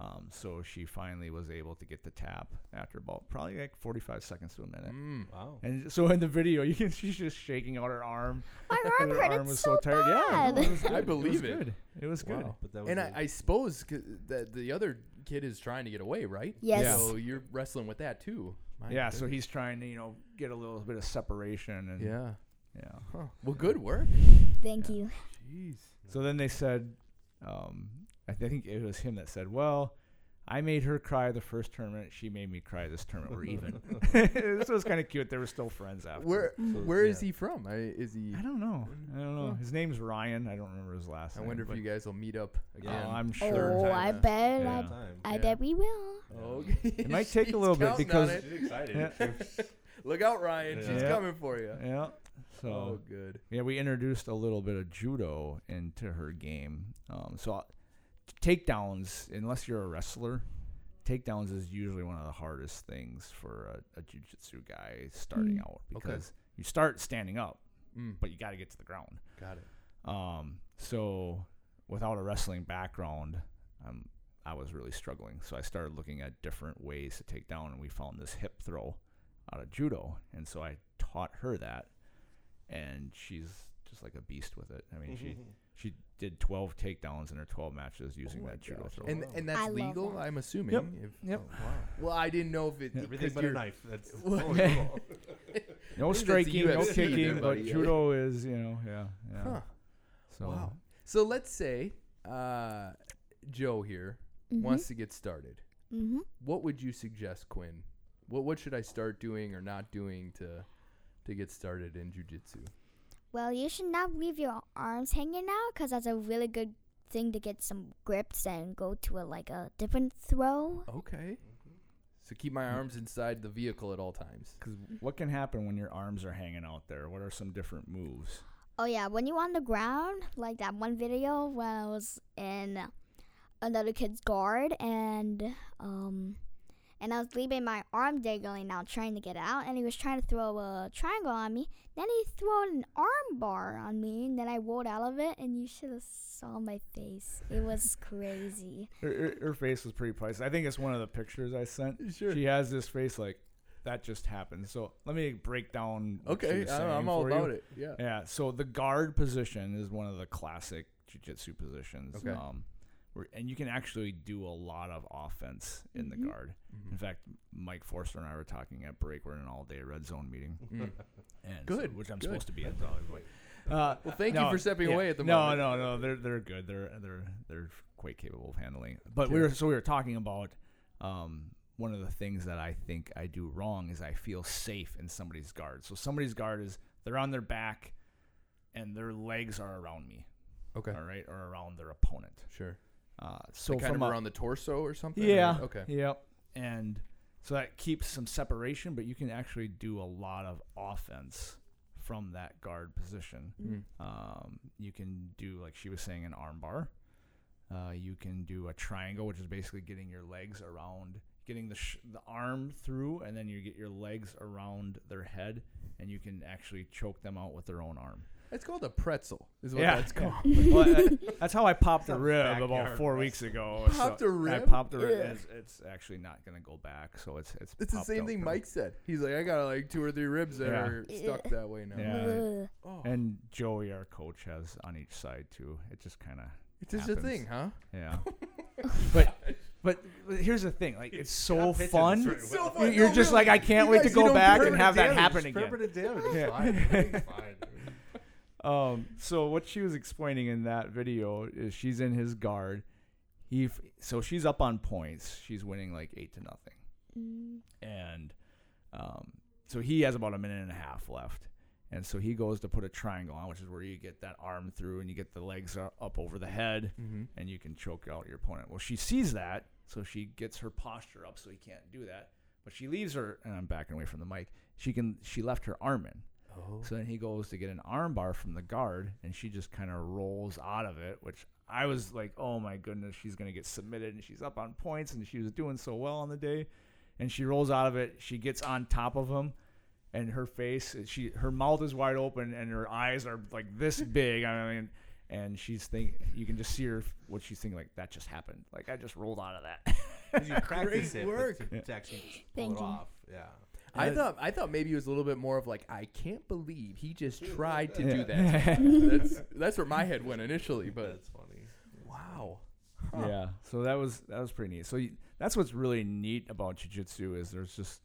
Um, so she finally was able to get the tap after about probably like 45 seconds to a minute. Mm. Wow. And *laughs* so in the video, you can *laughs* she's just shaking out her arm. My arm *laughs* her arm was so, so tired. Yeah, bad. no, it was I good. it believe was it. good. It was good. Wow. But that was And I suppose that the other kid is trying to get away, right? Yes. Yeah. So you're wrestling with that too. My Yeah, so he's trying to you know get a little bit of separation and Yeah. yeah. Huh. Well, good work. Thank Yeah. you. Jeez. So then they said, um, I think it was him that said, "Well, I made her cry the first tournament. She made me cry this tournament. We're even." *laughs* *laughs* this was kind of cute. They were still friends after. Where So, Where is yeah. he from? I, is he? I don't know. I don't know. Huh. His name's Ryan. I don't remember his last I name. wonder if you guys will meet up again. Oh, I'm sure. Oh, sure. I bet. Yeah. I. I Yeah. bet we will. Okay. *laughs* It might take a little bit because- She's excited. Look out, Ryan. She's Yeah. coming for you. Yeah. So oh, good. Yeah, we introduced a little bit of judo into her game. Um, so takedowns, unless you're a wrestler, takedowns is usually one of the hardest things for a, a jujitsu guy starting Mm. out Okay. because you start standing up, Mm. but you got to get to the ground. Got it. Um, so without a wrestling background, um, I was really struggling. So I started looking at different ways to take down, and we found this hip throw out of judo, and so I taught her that, and she's just like a beast with it. I mean, she *laughs* she did 12 takedowns in her 12 matches using Oh that judo throw. And and that's I love legal, that. I'm assuming. Yep. If, Yep. Oh, wow. Well, I didn't know if it Everything because but a you're- knife. That's *laughs* Well, totally cool. no that's striking, no UFC kicking, but buddy, yeah. judo is, you know, yeah, yeah. Huh. So Wow. So let's say uh, Joe here Mhm. wants to get started. Mhm. What would you suggest, Quinn? What what should I start doing or not doing to to get started in jujitsu? Well, you should not leave your arms hanging out because that's a really good thing to get some grips and go to a like a different throw. Okay. So keep my arms inside the vehicle at all times. Because what can happen when your arms are hanging out there? What are some different moves? Oh yeah, when you on the ground, like that one video when I was in another kid's guard and um and I was leaving my arm dangling out trying to get out and he was trying to throw a triangle on me. Then he threw an arm bar on me and then I rolled out of it and you should have saw my face. It was *laughs* crazy. Her, her, her face was pretty priceless. I think it's one of the pictures I sent. Sure. She has this face like that just happened. So let me break down. What she Okay, was I, saying I'm all for you. about it. Yeah. Yeah. So the guard position is one of the classic jujitsu positions. Okay. Um, where, and you can actually do a lot of offense in the guard. In fact, Mike Forster and I were talking at break. We're in an all-day red zone meeting, Mm. and Good, so, which I'm good. supposed to be at. Probably. Uh, Well, thank no, you for stepping yeah. away at the no, moment. No, no, They're they're good. They're they're they're quite capable of handling. it. But we were so we were talking about um, one of the things that I think I do wrong is I feel safe in somebody's guard. So somebody's guard is they're on their back, and their legs are around me. Okay. All right, or around their opponent. Sure. Uh, so So kind from of a- around the torso or something. yeah. or- Okay. Yep. And so that keeps some separation, but you can actually do a lot of offense from that guard position. Mm. Um, you can do, like she was saying, an armbar. Uh, you can do a triangle, which is basically getting your legs around, getting the sh- the arm through, and then you get your legs around their head, and you can actually choke them out with their own arm. It's called a pretzel. Is what Yeah. that's called. *laughs* well, that- that's how I popped the rib about four wrestling. weeks ago. Popped uh, a I rib? popped the rib. Yeah. It's, it's actually not gonna go back, so it's it's. It's the same thing now. Mike said. He's like, I got like two or three ribs that Yeah. are stuck that way now. Yeah. Ugh. Oh, And Joey, our coach, has on each side too. It just kind of it's just a thing, huh? yeah. *laughs* but *laughs* but but here's the thing, like it's so Not fun. this right so fun. You're, you're No, just really. like I can't You wait guys, to go back and have that damage, happen again. Permanent damage. Yeah. fine. Fine. Um, so what she was explaining in that video is she's in his guard. He f- so she's up on points. She's winning like eight to nothing, Mm. and um, so he has about a minute and a half left. And so he goes to put a triangle on, which is where you get that arm through and you get the legs up over the head, Mm-hmm. and you can choke out your opponent. Well, she sees that, so she gets her posture up, so he can't do that. But she leaves her, and I'm backing away from the mic. She can. She left her arm in. Oh. So then he goes to get an armbar from the guard, and she just kind of rolls out of it, which I was like, oh my goodness, she's going to get submitted, and she's up on points, and she was doing so well on the day. And she rolls out of it. She gets on top of him, and her face, she her mouth is wide open, and her eyes are like this *laughs* big. I mean, and she's think you can just see her what she's thinking like that just happened. Like I just rolled out of that. 'Cause you *laughs* practice Great it work. to, to actually pull Thank it you. off. Yeah. I And- thought I thought maybe it was a little bit more of like I can't believe he just tried to do that. *laughs* that's that's where my head went initially, but That's funny. wow. Huh. Yeah, so that was that was pretty neat. So you, that's what's really neat about jujitsu is there's just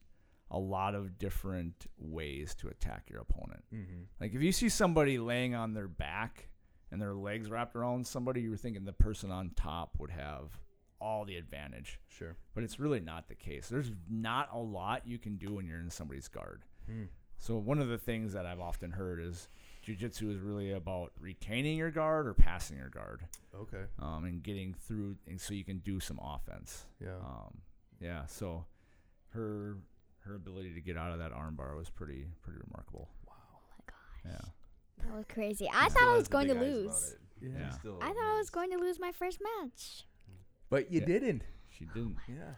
a lot of different ways to attack your opponent. Mm-hmm. Like if you see somebody laying on their back and their legs wrapped around somebody, you were thinking the person on top would have all the advantage, Sure. but it's really not the case. There's not a lot you can do when you're in somebody's guard. Mm. So one of the things that I've often heard is jujitsu is really about retaining your guard or passing your guard Okay. um, and getting through, and so you can do some offense. Yeah. Um, yeah. So her her ability to get out of that armbar was pretty pretty remarkable. wow. Oh my god. Yeah. That was crazy. I thought I was going to big eyes about lose. Yeah. Yeah. Still I thought I was going to lose my first match. But you Yeah. didn't. She didn't. Yeah.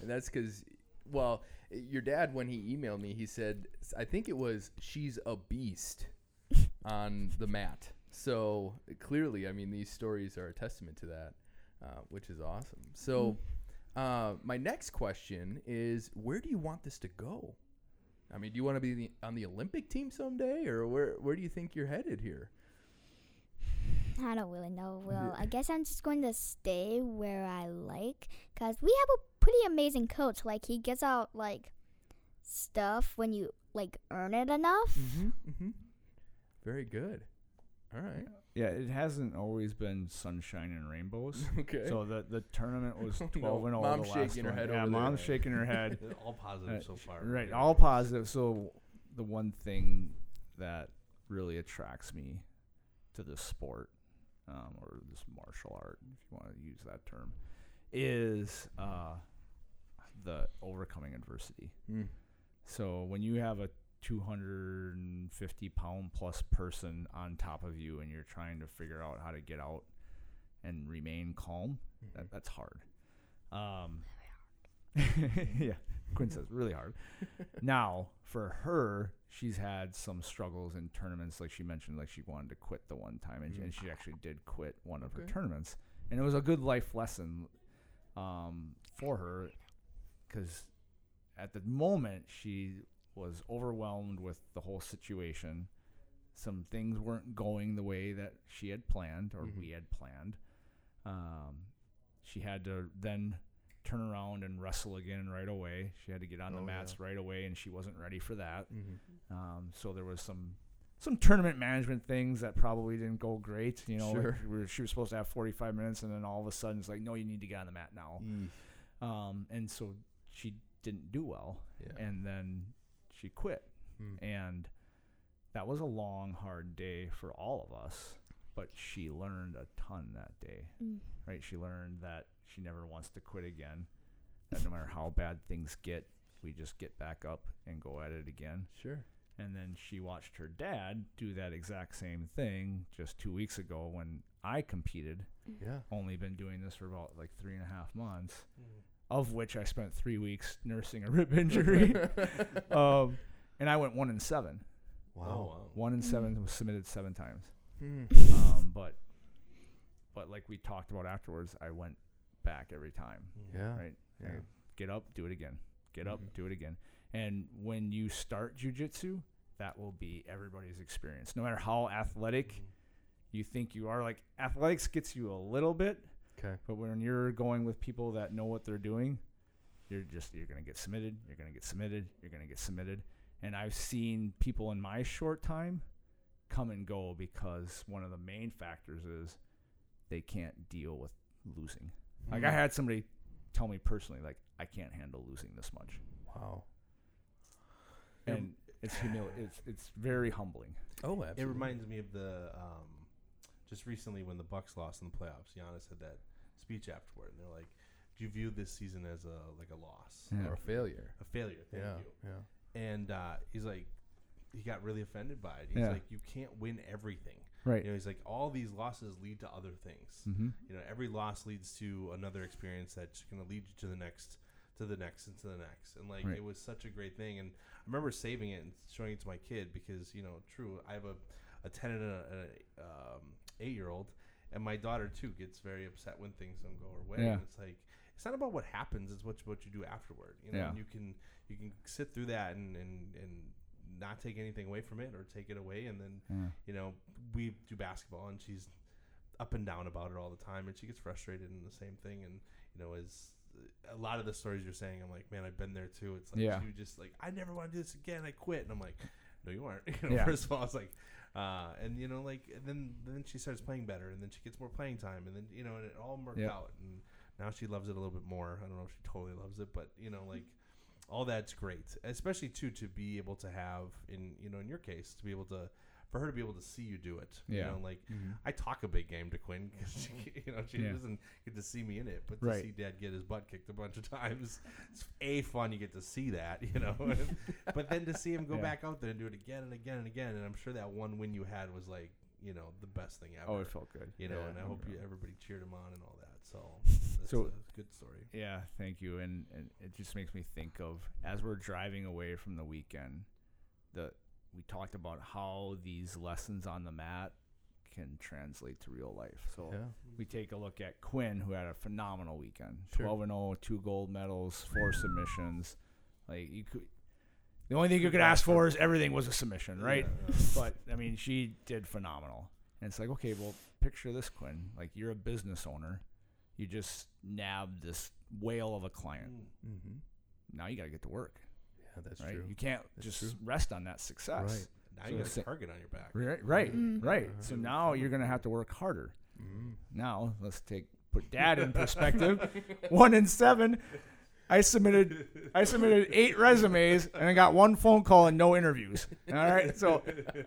And that's because, well, your dad, when he emailed me, he said, I think it was, she's a beast *laughs* on the mat. So clearly, I mean, these stories are a testament to that, uh, which is awesome. So, uh, my next question is, where do you want this to go? I mean, do you want to be the, on the Olympic team someday, or where where do you think you're headed here? I don't really know. Well, I guess I'm just going to stay where I like because we have a pretty amazing coach. Like, he gives out, like, stuff when you, like, earn it enough. Mm-hmm. Mm-hmm. Very good. All right. Yeah, it hasn't always been sunshine and rainbows. *laughs* Okay. So the the tournament was *laughs* Oh, 12 no. and 0 Mom's the last shaking her one. head Yeah, over there. mom's shaking her head. *laughs* All positive Uh, so far. Right, Yeah. all positive. So the one thing that really attracts me to this sport, um, or this martial art, if you want to use that term, is uh, the overcoming adversity. Mm. So when you have a 250 pound plus person on top of you and you're trying to figure out how to get out and remain calm, Mm-hmm. that, that's hard. Um, *laughs* yeah, Quinn says really hard. *laughs* now, for her, she's had some struggles in tournaments. Like she mentioned, like she wanted to quit the one time, and, Mm. and she actually did quit one of her tournaments, and it was a good life lesson um, for her because at the moment she was overwhelmed with the whole situation. Some things weren't going the way that she had planned or Mhm. we had planned. Um, she had to then turn around and wrestle again right away. She had to get on the Oh, mats right away, and she wasn't ready for that. Mm-hmm. Um, so there was some some tournament management things that probably didn't go great. You know, like we were, she was supposed to have 45 minutes, and then all of a sudden it's like, no, you need to get on the mat now. Um, and so she didn't do well, Yeah. and then she quit. Mm. And that was a long, hard day for all of us. But she learned a ton that day, Mm. right? She learned that she never wants to quit again. That no matter how bad things get, we just get back up and go at it again. Sure. And then she watched her dad do that exact same thing just two weeks ago when I competed. Yeah. Only been doing this for about like three and a half months, Mhm. of which I spent three weeks nursing a rib *laughs* injury. *laughs* um, and I went one in seven. Oh, wow. One in seven was submitted seven times. Hmm. Um, but but like we talked about afterwards, I went back every time. Yeah. Right. Yeah. Get up, do it again. Get up, Mhm. do it again. And when you start jujitsu, that will be everybody's experience. No matter how athletic you think you are, like athletics gets you a little bit, Okay. but when you're going with people that know what they're doing, you're just you're gonna get submitted, you're gonna get submitted, you're gonna get submitted. And I've seen people in my short time come and go because one of the main factors is they can't deal with losing. Like I Mm. had somebody tell me personally, like I can't handle losing this much, Wow. and it's humil- it's it's very humbling. Oh, It reminds me of the um, just recently when the Bucks lost in the playoffs. Giannis had that speech afterward, and they're like, "Do you view this season as a like a loss, Yeah. or a failure. a failure?" Thank yeah. you. Yeah. And uh, he's like, he got really offended by it. He's Yeah. like, "You can't win everything." Right. You know, he's like, "All these losses lead to other things." Mm-hmm. You know, every loss leads to another experience that's going to lead you to the next, to the next, and to the next. And like, Right. it was such a great thing. And I remember saving it and showing it to my kid because you know, true, I have a, a ten and a, a um, eight year old, and my daughter too gets very upset when things don't go her way. Yeah. And it's like it's not about what happens; it's what what you do afterward. You know, Yeah. and you can you can sit through that and and and not take anything away from it or take it away, and then Yeah. you know, we do basketball and she's up and down about it all the time and she gets frustrated in the same thing and you know as a lot of the stories you're saying i'm like man i've been there too it's like Yeah. you just like i never want to do this again i quit and i'm like no you aren't *laughs* you know, Yeah. first of all it's like uh, and you know like and then then she starts playing better and then she gets more playing time and then you know and it all worked Yep. out and now she loves it a little bit more i don't know if she totally loves it but you know like all that's great especially too to be able to have in you know in your case to be able to for her to be able to see you do it you Yeah. know like Mm-hmm. I talk a big game to Quinn because she, *laughs* you know, she Yeah. doesn't get to see me in it, but to Right. see Dad get his butt kicked a bunch of times, it's a fun. You get to see that, you know, *laughs* but then to see him go Yeah. back out there and do it again and again and again, and I'm sure that one win you had was like, you know, the best thing ever. Oh, it felt good. you know, Yeah, and I I hope you, everybody cheered him on and all that. So that's So- a good story. Yeah, thank you. And, and it just makes me think of as we're driving away from the weekend, the we talked about how these lessons on the mat can translate to real life. So Yeah. we take a look at Quinn, who had a phenomenal weekend. Sure. 12 and 0, two gold medals, four submissions. Like you could, the only thing you could ask for is everything was a submission, right? Yeah. But I mean, she did phenomenal. And it's like, okay, well, picture this, Quinn. Like you're a business owner, you just nabbed this whale of a client. Mm. Mm-hmm. Now you got to get to work, Yeah, that's right? true. You can't That's just true. rest on that success. Right. Now So you got a a- target on your back. Right, right, Mm. right. Uh-huh. So now you're gonna have to work harder. Mm. Now let's take put dad in perspective. *laughs* one in seven. I submitted I submitted eight resumes and I got one phone call and no interviews. All right, so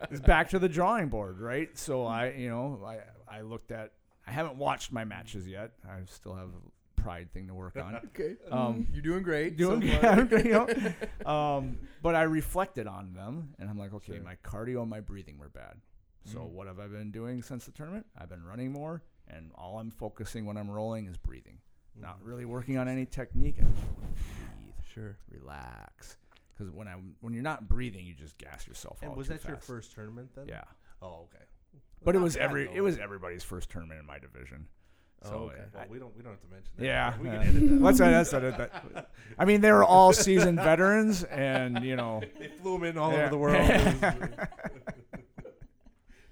it's back to the drawing board, right? So I, you know, I I looked at. I haven't watched my matches yet. I still have a pride thing to work on. *laughs* Okay. Um, *laughs* You're doing great. doing so far. good, you know. Um, but I reflected on them, and I'm like, okay, Sure. my cardio and my breathing were bad. So Mm. what have I been doing since the tournament? I've been running more, and all I'm focusing when I'm rolling is breathing. Not really working on any technique. Breathe, Sure. relax. Because when I when you're not breathing, you just gas yourself And out. was that your first tournament then? Yeah, Oh, okay. But it was bad, every though. it was everybody's first tournament in my division. Oh, So okay. I- Well, we don't we don't have to mention that. Yeah, we yeah. can edit that. Let's that's that, that. I mean, they were all seasoned veterans, and you know, *laughs* They flew them in all Yeah. over the world. *laughs*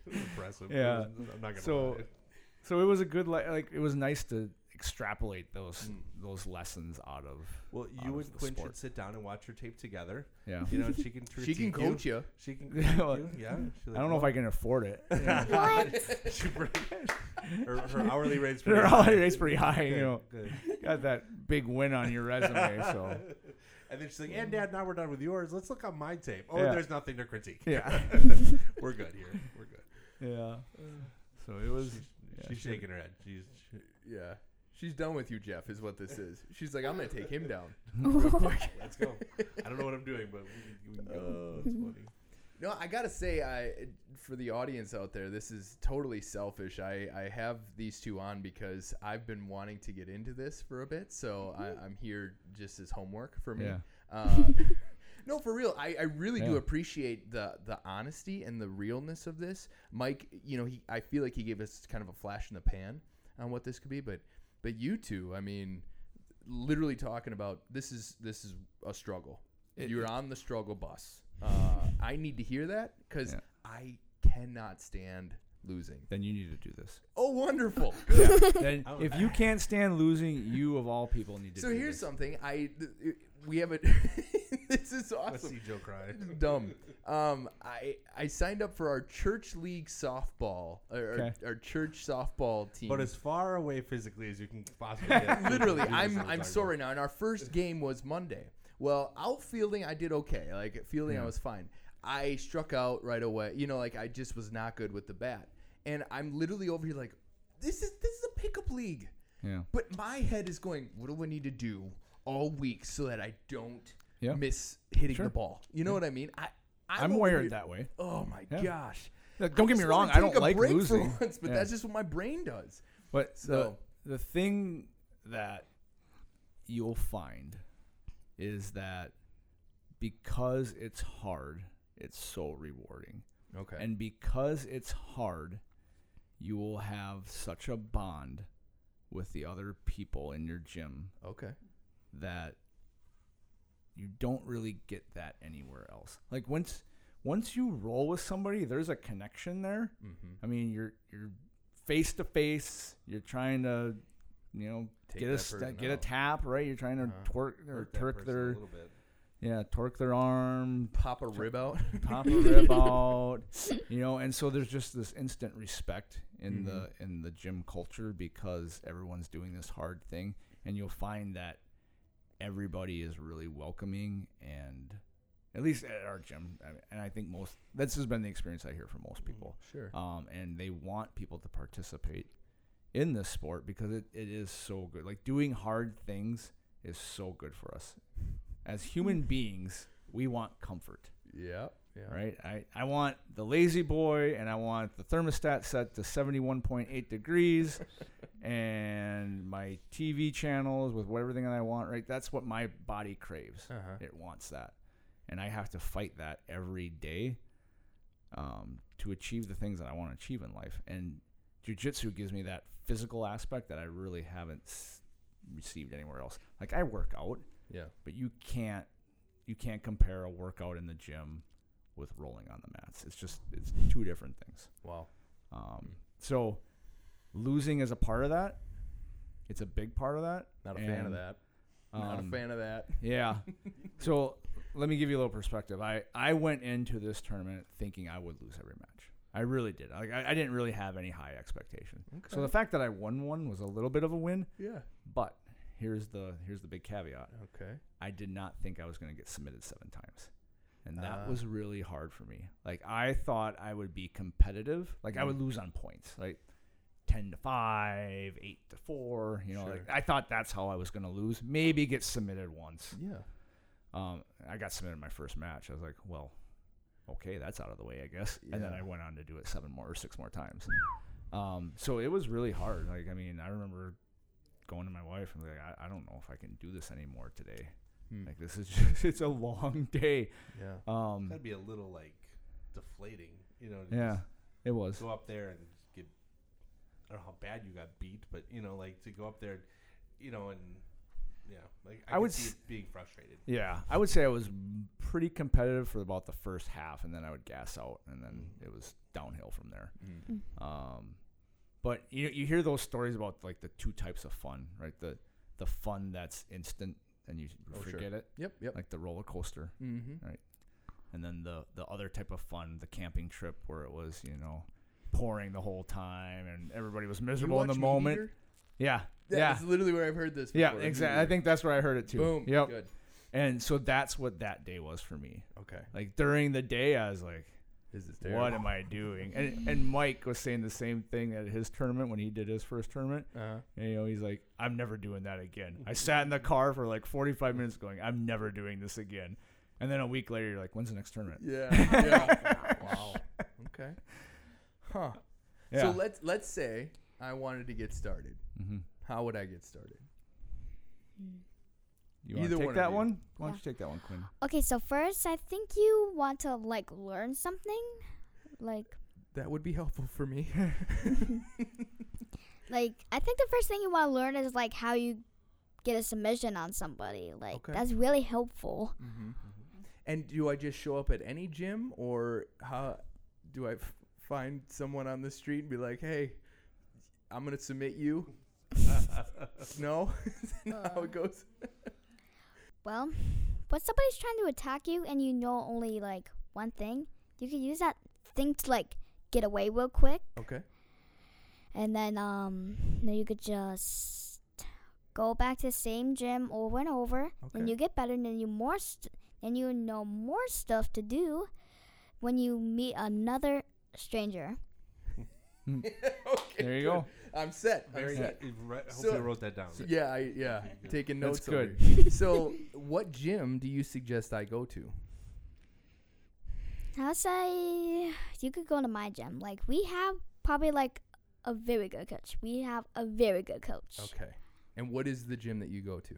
It was, it was *laughs* impressive. Yeah. was- I'm not gonna So- lie. so it was a good li- like it was nice to extrapolate those Mm. those lessons out of Well, you of and Quinn sport. should sit down and watch your tape together. yeah. You know, she can *laughs* She can *laughs* coach you. She can Yeah, well, you. Yeah. She's I don't know if I can afford it. *laughs* she her, her hourly rate's pretty Their high. hourly rate's pretty high, you know. good. Got that big win on your resume, so And then she's like, "And Dad, now we're done with yours. Let's look on my tape. Oh, Yeah. there's nothing to critique. yeah, we're good here. We're good." yeah. So it was. She's, yeah, she's shaking her head. She's she, Yeah. She's done with you, Jeff, is what this is. She's like, I'm going to take him down. *laughs* let's go. I don't know what I'm doing, but we can, we can go. Oh. That's funny. No, I gotta say, I for the audience out there, this is totally selfish. I, I have these two on because I've been wanting to get into this for a bit, so I, I'm here just as homework for me. Yeah. Uh, *laughs* no, for real, I, I really do Yeah. appreciate the the honesty and the realness of this. Mike, you know, he I feel like he gave us kind of a flash in the pan on what this could be, but but you two, I mean, literally talking about this is this is a struggle. It- You're on the struggle bus. *laughs* Uh, I need to hear that because Yeah. I cannot stand losing. Then you need to do this. Oh, wonderful! *laughs* then *laughs* if you can't stand losing, you of all people need to. so do here's this. something I th- we have a. *laughs* this is awesome. Let's awesome. see Joe cry. *laughs* Dumb. Um, I I signed up for our church league softball, or our, Okay. our church softball team. But as far away physically as you can possibly *laughs* get. Literally, I'm I'm time. sorry now. And our first game was Monday. Well, outfielding, I did okay. Like fielding, I was fine. I struck out right away. You know, like I just was not good with the bat. And I'm literally over here like, this is this is a pickup league. Yeah. But my head is going, what do I need to do all week so that I don't Yeah. miss hitting Sure. the ball? You know what I mean? I I'm, over wired here- that way. Oh my Yeah. gosh! Look, don't I get me just wrong. I don't a like break for losing, *laughs* once, but Yeah. that's just what my brain does. But So- the the thing that you'll find is that because it's hard, it's so rewarding. Okay. And because it's hard, you will have such a bond with the other people in your gym okay. that you don't really get that anywhere else. Like once once you roll with somebody, there's a connection there. Mm-hmm. I mean, you're you're face to face. You're trying to, you know, Take get a st- get a tap right. You're trying to Uh-huh. twerk or torque their yeah torque their arm, Pop a rib out. *laughs* pop a *laughs* rib out, you know. And so there's just this instant respect in the Mm-hmm. in the gym culture because everyone's doing this hard thing, and you'll find that everybody is really welcoming and. At least at our gym, I- and I think most this has been the experience I hear from most people Sure. um, and they want people to participate in this sport because it, it is so good. Like doing hard things is so good for us. As human beings, we want comfort, Yeah. Yeah. right? I, I want the lazy boy and I want the thermostat set to 71.8 degrees *laughs* and my TV channels with everything that I want, right? That's what my body craves. Uh-huh. It wants that. And I have to fight that every day. um, to achieve the things that I want to achieve in life. And jujitsu gives me that physical aspect that I really haven't s- received anywhere else. Like I work out, Yeah. but you can't you can't compare a workout in the gym with rolling on the mats. It's just it's two different things. Wow. Um, so losing is a part of that. It's a big part of that. Not a fan of And, that. Not a um, fan of that. *laughs* Yeah. so let me give you a little perspective. I, I went into this tournament thinking I would lose every match. I really did. Like I, I didn't really have any high expectation. So the fact that I won one was a little bit of a win. yeah. But here's the here's the big caveat. Okay. I did not think I was going to get submitted seven times. And that Ah. was really hard for me. Like I thought I would be competitive. Like I would lose on points. Like 10 to 5, 8 to 4, you know, Sure. like I thought that's how I was going to lose. Maybe get submitted once. Yeah. Um, I got submitted my first match. I was like, well, okay, that's out of the way, I guess. And then I went on to do it seven more or six more times. Um, so it was really hard. Like, I mean, I remember going to my wife and like, I, I don't know if I can do this anymore today. Hmm. Like, this is just, *laughs* it's a long day. Yeah. Um, That'd be a little like deflating, you know. yeah, it was. Go up there and get. I don't know how bad you got beat, but you know, like to go up there, you know, and yeah, like I, I would see s- it being frustrated. Yeah, I would say I was pretty competitive for about the first half, and then I would gas out, and then it was downhill from there. Mm. Um, but you you hear those stories about like the two types of fun, right? The the fun that's instant and you Oh, sure. forget it, Yep. Yep. like the roller coaster, Mm-hmm. and then the the other type of fun, the camping trip, where it was you know pouring the whole time and everybody was miserable in the moment. Yeah, yeah, That's literally where I've heard this. yeah, exactly. I think that's where I heard it too. Boom. Yep. Good. And so that's what that day was for me. Okay. Like during the day, I was like, This is "What am I doing?" And and Mike was saying the same thing at his tournament when he did his first tournament. Uh-huh. And, you know, he's like, I'm never doing that again. I sat in the car for like 45 minutes going, I'm never doing this again. And then a week later, you're like, when's the next tournament? Yeah. yeah. *laughs* wow. Okay. Huh. Yeah. So let's let's say I wanted to get started. hmm How would I get started? You want to take one that one? Why don't Yeah. you take that one, Quinn? Okay, so first, I think you want to like learn something, like That would be helpful for me. *laughs* like I think the first thing you want to learn is like how you get a submission on somebody. Like Okay. that's really helpful. mm-hmm. And do I just show up at any gym, or how do I f- find someone on the street and be like, "Hey, I'm gonna submit you"? *laughs* no, *laughs* Isn't how it goes. Well, when somebody's trying to attack you and you know only like one thing, you can use that thing to like get away real quick, Okay. and then um, then you could just go back to the same gym over and over. Okay. Then you get better, and then you more, st- then you know more stuff to do when you meet another stranger. Hmm. *laughs* okay. There you good. go. I'm set. I'm Very set. good. You re- So- hopefully, you wrote that down. Yeah, I yeah, Good. taking That's notes. good. so, *laughs* what gym do you suggest I go to? I'll say you could go to my gym. Like we have probably like a very good coach. We have a very good coach. Okay. And what is the gym that you go to?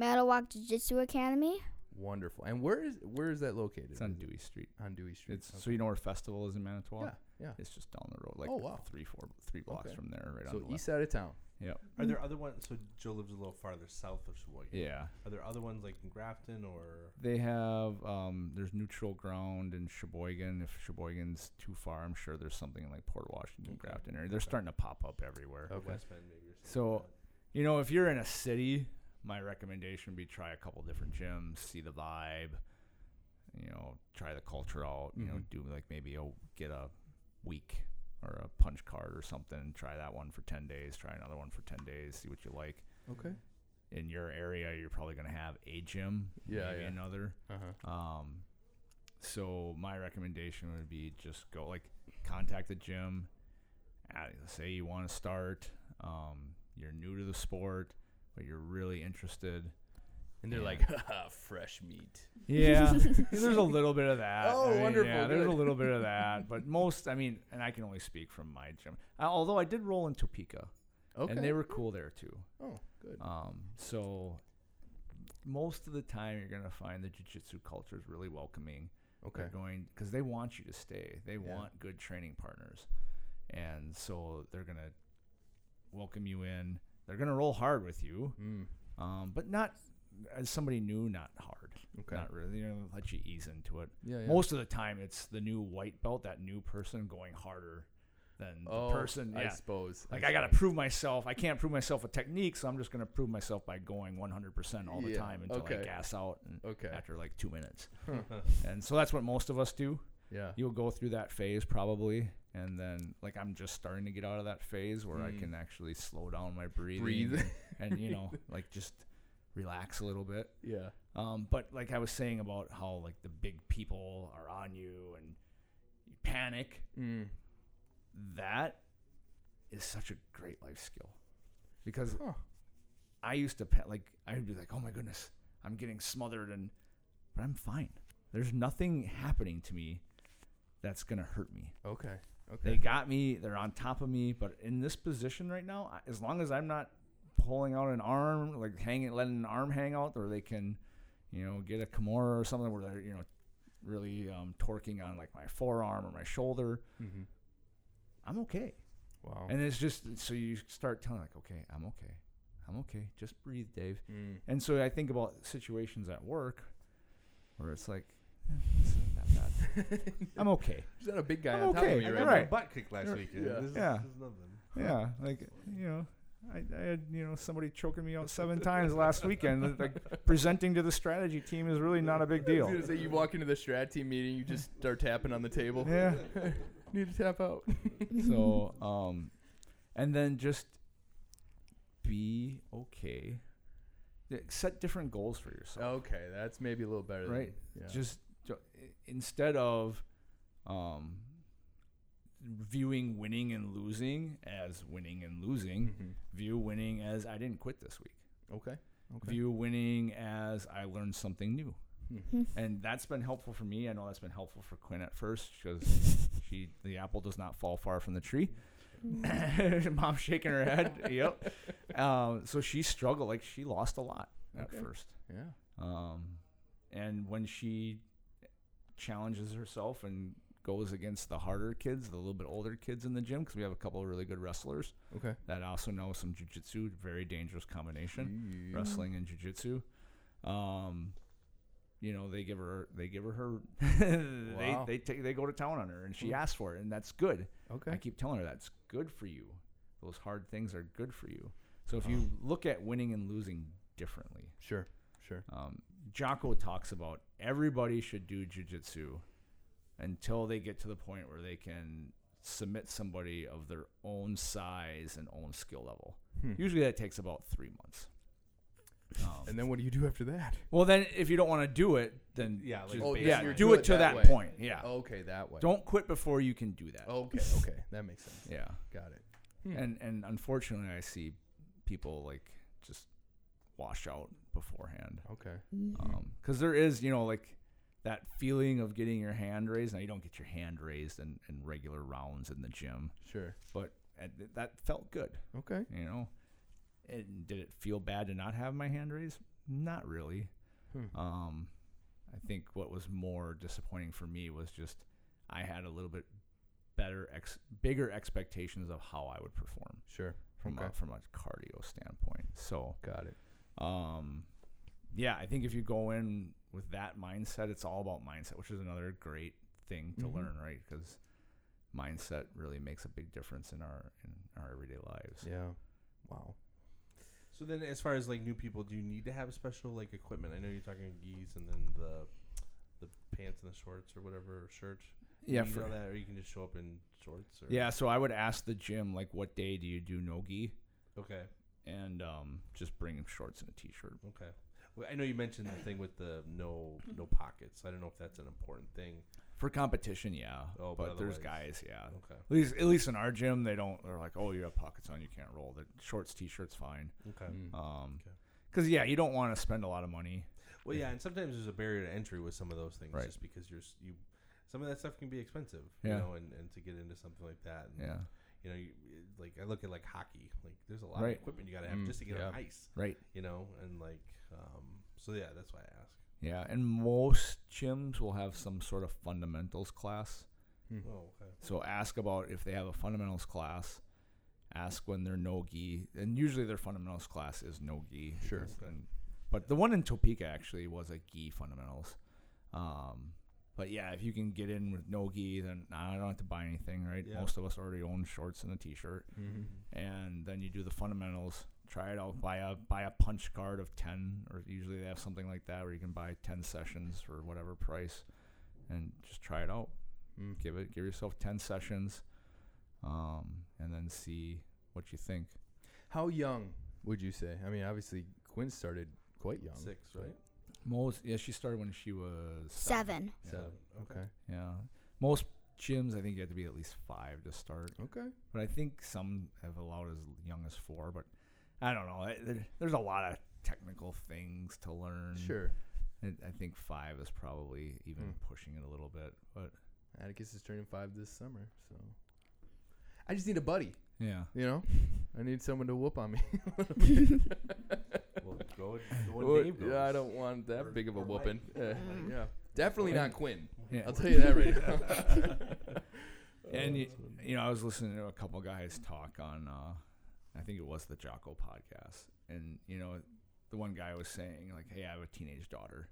Meadowwalk Jiu Jitsu Academy. Wonderful. And where is where is that located? It's on Dewey Street. on Dewey Street. It's so you know where Festival is in Manitowoc. yeah, yeah. It's just down the road, like Oh, wow. three, four, three blocks Okay. from there, right So on the road. So east side of town. left. Are there other ones? So Joe lives a little farther south of Sheboygan. Yeah, Are there other ones like in Grafton or? they have. Um, there's neutral ground in Sheboygan. If Sheboygan's too far, I'm sure there's something in like Port Washington, Okay. Grafton area. They're Okay. starting to pop up everywhere. Okay. West Bend maybe. Or something So- like? You know, if you're in a city, my recommendation would be try a couple different gyms, see the vibe. You know, try the culture out. You know, Mhm. do like maybe a get a week or a punch card or something. Try that one for ten days. Try another one for ten days. See what you like. Okay. In your area, you're probably gonna have a gym, Yeah, maybe yeah. another. Uh huh. Um, so my recommendation would be just go like contact the gym. At, say you want to start. Um, you're new to the sport, but you're really interested. And they're Yeah. like, *laughs* Haha, fresh meat. *laughs* Yeah, there's a little bit of that. Oh, I mean, wonderful, Yeah, there's a little bit of *laughs* that, but most, I mean, and I can only speak from my gym. Uh, although I did roll in Topeka, Okay. and they were cool there too. Oh, good. Um, so most of the time, you're gonna find the jiu-jitsu culture is really welcoming. Okay. They're going because they want you to stay. They Yeah. want good training partners, and so they're gonna welcome you in. They're gonna roll hard with you, Mm. um, but not as somebody new, not hard. Okay. Not really. They're gonna let you ease into it. Yeah, yeah. Most of the time, it's the new white belt, that new person going harder than the oh, person. I suppose. Like I got to prove myself. I can't prove myself with technique, so I'm just gonna prove myself by going 100% all the Yeah, time until okay. I gas out and Okay. after like two minutes. *laughs* And so that's what most of us do. Yeah. You'll go through that phase probably, and then like I'm just starting to get out of that phase where I Mm. can actually slow down my breathing Breathe. and, *laughs* and, you know like just relax a little bit. yeah. Um, but like I was saying about how like the big people are on you and you panic, Mm. that is such a great life skill because Huh. I used to pa- like I would be like, oh my goodness, I'm getting smothered and but I'm fine. There's nothing happening to me that's gonna hurt me. Okay. Okay. They got me. They're on top of me. But in this position right now, as long as I'm not pulling out an arm, like hanging, letting an arm hang out, or they can, you know, get a Kimura or something where they're, you know, really um, torquing on like my forearm or my shoulder, mm-hmm. I'm okay. Wow. And it's just so you start telling like, okay, I'm okay, I'm okay. Just breathe, Dave. mm. And so I think about situations at work where it's like, *laughs* *laughs* *laughs* I'm okay. Is that a big guy I'm on top okay. of me I right got now? Right. my butt kicked last week. Yeah. This is, Yeah. This is nothing. Yeah, like you know, I, I had you know somebody choking me out seven times last weekend. Like presenting to the strategy team is really not a big *laughs* I deal. was gonna say you walk into the strat team meeting, you just start tapping on the table. Yeah. *laughs* Need to tap out. So, um, and then just be okay. Yeah, Set different goals for yourself. Okay, that's maybe a little better. Right. Than, yeah. Just jo- i- instead of um, viewing winning and losing as winning and losing, Mhm. view winning as I didn't quit this week. Okay. Okay. View winning as I learned something new. Hmm. and that's been helpful for me. I know that's been helpful for Quinn at first because *laughs* she the apple does not fall far from the tree. *laughs* Mom's shaking her head. *laughs* yep. Um, so she struggled. Like she lost a lot at first. Yeah. Um, and when she challenges herself and goes against the harder kids, the little bit older kids in the gym, because we have a couple of really good wrestlers Okay. that also know some jujitsu, very dangerous combination Yeah. wrestling and jujitsu. Um, you know, they give her, they give her her, *laughs* Wow. they they take, they go to town on her, and she Hmm. asks for it, and that's good. Okay. I keep telling her that's good for you. Those hard things are good for you. So if you look at winning and losing differently, Sure. Sure. um, Jocko talks about everybody should do jujitsu until they get to the point where they can submit somebody of their own size and own skill level. Hmm. Usually that takes about three months. Um, And then what do you do after that? well, then if you don't want to do it, then Yeah, like Oh, yeah, do do it it to that that, point. Yeah, Okay, that way. don't quit before you can do that. Okay. Okay. That makes sense. Yeah, Got it. Hmm. and and unfortunately, I see people like just wash out beforehand. Okay. because there is you know like that feeling of getting your hand raised now you don't get your hand raised in, in regular rounds in the gym Sure. but th- that felt good Okay. you know and did it feel bad to not have my hand raised not really Hmm. um i think what was more disappointing for me was just i had a little bit better ex bigger expectations of how i would perform Sure. from Okay. a from a cardio standpoint so Got it. Um, yeah, I think if you go in with that mindset, it's all about mindset, which is another great thing to Mhm. learn, right? Because mindset really makes a big difference in our in our everyday lives. Yeah. Wow. So then, as far as like new people, do you need to have special like equipment? I know you're talking gis and then the the pants and the shorts or whatever or shirt. Yeah, you for- know that, or you can just show up in shorts. Or? Yeah, so I would ask the gym like, what day do you do no gi, Okay. And um, just bring shorts and a t-shirt. Okay. Well, I know you mentioned the thing with the no no pockets. I don't know if that's an important thing. For competition, yeah. Oh, but but there's guys, yeah. Okay. At least, at least in our gym, they don't. They're like, oh, you have pockets on, you can't roll. The shorts, t-shirts, fine. Okay. Mm. Um, Okay. because yeah, you don't want to spend a lot of money. Well, yeah, and sometimes there's a barrier to entry with some of those things, Right. just because you're you. Some of that stuff can be expensive, Yeah. you know, and, and to get into something like that, and, Yeah, you know, you, like I look at like hockey, like there's a lot Right. of equipment you got to have Mm, just to get yeah. on ice, right. you know, and like, um, so yeah, that's why I ask. Yeah, and most gyms will have some sort of fundamentals class. Oh, okay. So ask about if they have a fundamentals class. Ask when they're no gi, and usually their fundamentals class is no gi. Sure. because then- but the one in Topeka actually was a gi fundamentals. Um, but yeah, if you can get in with no gi, then I don't have to buy anything, right? Yeah. Most of us already own shorts and a t-shirt, Mm-hmm. and then you do the fundamentals. Try it out. Buy a buy a punch card of ten, or usually they have something like that where you can buy ten sessions for whatever price, and just try it out Mm. give it give yourself 10 sessions um, and then see what you think How young would you say? I mean, obviously Quinn started quite young. Six, right? Most yeah she started when she was Seven. Yeah. Seven. Okay. yeah most gyms i think you have to be at least five to start Okay. but i think some have allowed as young as four but i don't know I- there, there's a lot of technical things to learn Sure. I, I think five is probably even Mm. pushing it a little bit but Atticus is turning five this summer, so I just need a buddy. yeah You know, *laughs* I need someone to whoop on me. *laughs* *laughs* *laughs* Well, go and, go Well, and Dave goes. yeah, I don't want that Or- big of a or Mike. whooping. Yeah, *laughs* Mm. yeah, definitely And- not Quinn. yeah I'll tell you that right now. *laughs* And you, you know, I was listening to a couple guys talk on, uh, I think it was the Jocko podcast, and you know, the one guy was saying like, "Hey, I have a teenage daughter.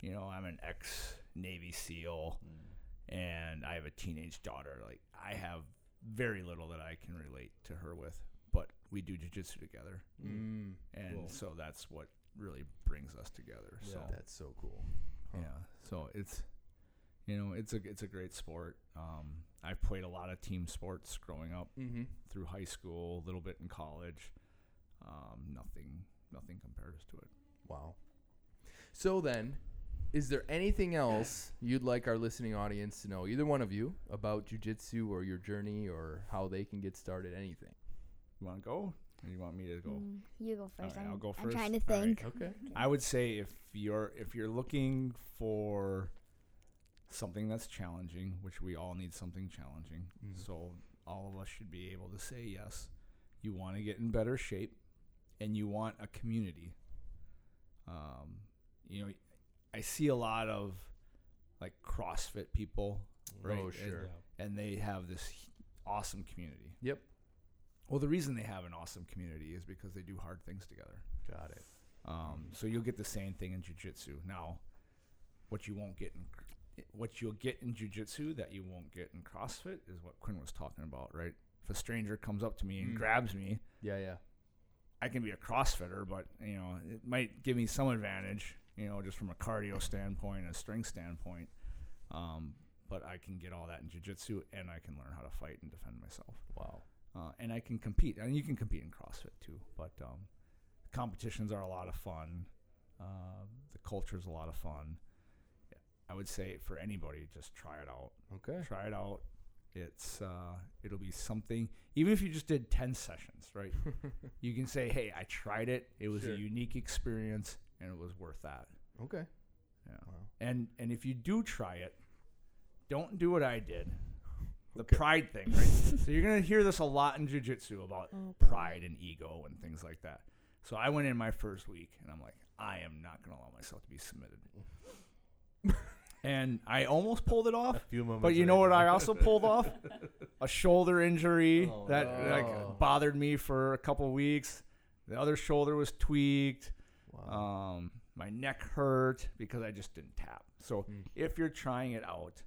You know, I'm an ex Navy SEAL, and I have a teenage daughter. Like, I have very little that I can relate to her with, but we do jujitsu together, Mm, and Cool. so that's what really brings us together. So that's so cool. Huh. yeah, so it's you know it's a it's a great sport. Um, I've played a lot of team sports growing up Mm-hmm. through high school, a little bit in college. Um, nothing nothing compares to it. Wow. So then, is there anything else you'd like our listening audience to know, either one of you, about jujitsu or your journey or how they can get started? Anything? You want to go, or you want me to go? Mm, you go first. right, I'm, I'll go first. I'm trying to first. All right. think. Okay. I would say if you're if you're looking for something that's challenging, which we all need something challenging, Mhm. so all of us should be able to say yes. You want to get in better shape, and you want a community. Um, you know, I see a lot of like CrossFit people, right? Oh, and- sure. and they have this awesome community. Yep. Well, the reason they have an awesome community is because they do hard things together. Got it. Um, so you'll get the same thing in jujitsu. Now, what you won't get in what you'll get in jujitsu that you won't get in CrossFit is what Quinn was talking about, right? If a stranger comes up to me and Mm. grabs me, Yeah, yeah. I can be a CrossFitter, but you know it might give me some advantage, you know, just from a cardio standpoint, a strength standpoint. Um, but I can get all that in jujitsu, and I can learn how to fight and defend myself Wow. Uh, and I can compete. And you can compete in CrossFit too, but um, competitions are a lot of fun. Uh, the culture is a lot of fun. I would say for anybody, just try it out. Okay. Try it out. It's uh, it'll be something. Even if you just did ten sessions, right? *laughs* you can say, "Hey, I tried it. It was Sure. a unique experience, and it was worth that." Okay. Yeah. Wow. And and if you do try it, don't do what I did. The Okay. pride thing, right? *laughs* so you're gonna hear this a lot in jujitsu about Oh, pride and ego and things like that. So I went in my first week and I'm like, I am not gonna allow myself to be submitted. *laughs* and I almost pulled it off. A few moments But you know what. I also pulled off? *laughs* A shoulder injury Oh, that no. like bothered me for a couple weeks. The other shoulder was tweaked. Wow. Um, my neck hurt because I just didn't tap. So Mm. if you're trying it out,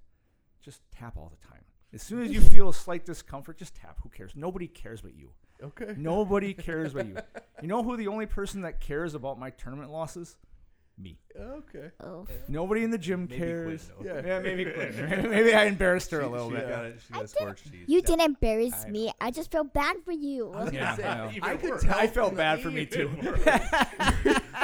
just tap all the time. As soon as you feel a slight discomfort, just tap. Who cares? Nobody cares but you. okay. Nobody *laughs* cares but you. You know who the only person that cares about my tournament losses? Me. Okay. Oh, Nobody in the gym Maybe Quinn, cares. though. Yeah. yeah, maybe *laughs* Quinn. *laughs* maybe I embarrassed her a little she bit. got it. She got sports cheese. you didn't embarrass I- me. I just feel bad for you. I Yeah, say, I. I could tell I felt bad for me too.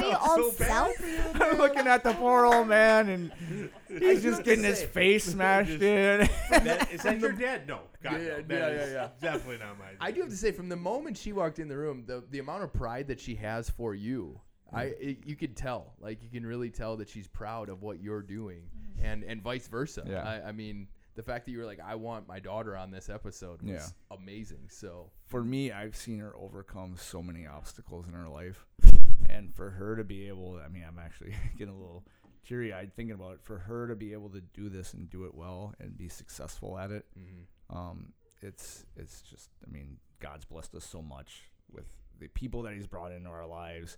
We all felt for. *laughs* I'm looking at the poor old man, and he's just getting his face smashed in. That, is that your dad? No. God, Yeah, no. yeah, yeah, yeah, Definitely not my dad. I do have to say, from the moment she walked in the room, the the amount of pride that she has for you, I mm-hmm. it, you could tell. Like you can really tell that she's proud of what you're doing, mm-hmm. and and vice versa. Yeah. I, I mean, the fact that you were like, I want my daughter on this episode was Yeah. amazing. So for me, I've seen her overcome so many obstacles in her life, *laughs* and for her to be able, I mean, I'm actually *laughs* getting a little teary eyed thinking about it. For her to be able to do this and do it well and be successful at it, Mm-hmm. um, it's it's just I mean God's blessed us so much with the people that He's brought into our lives,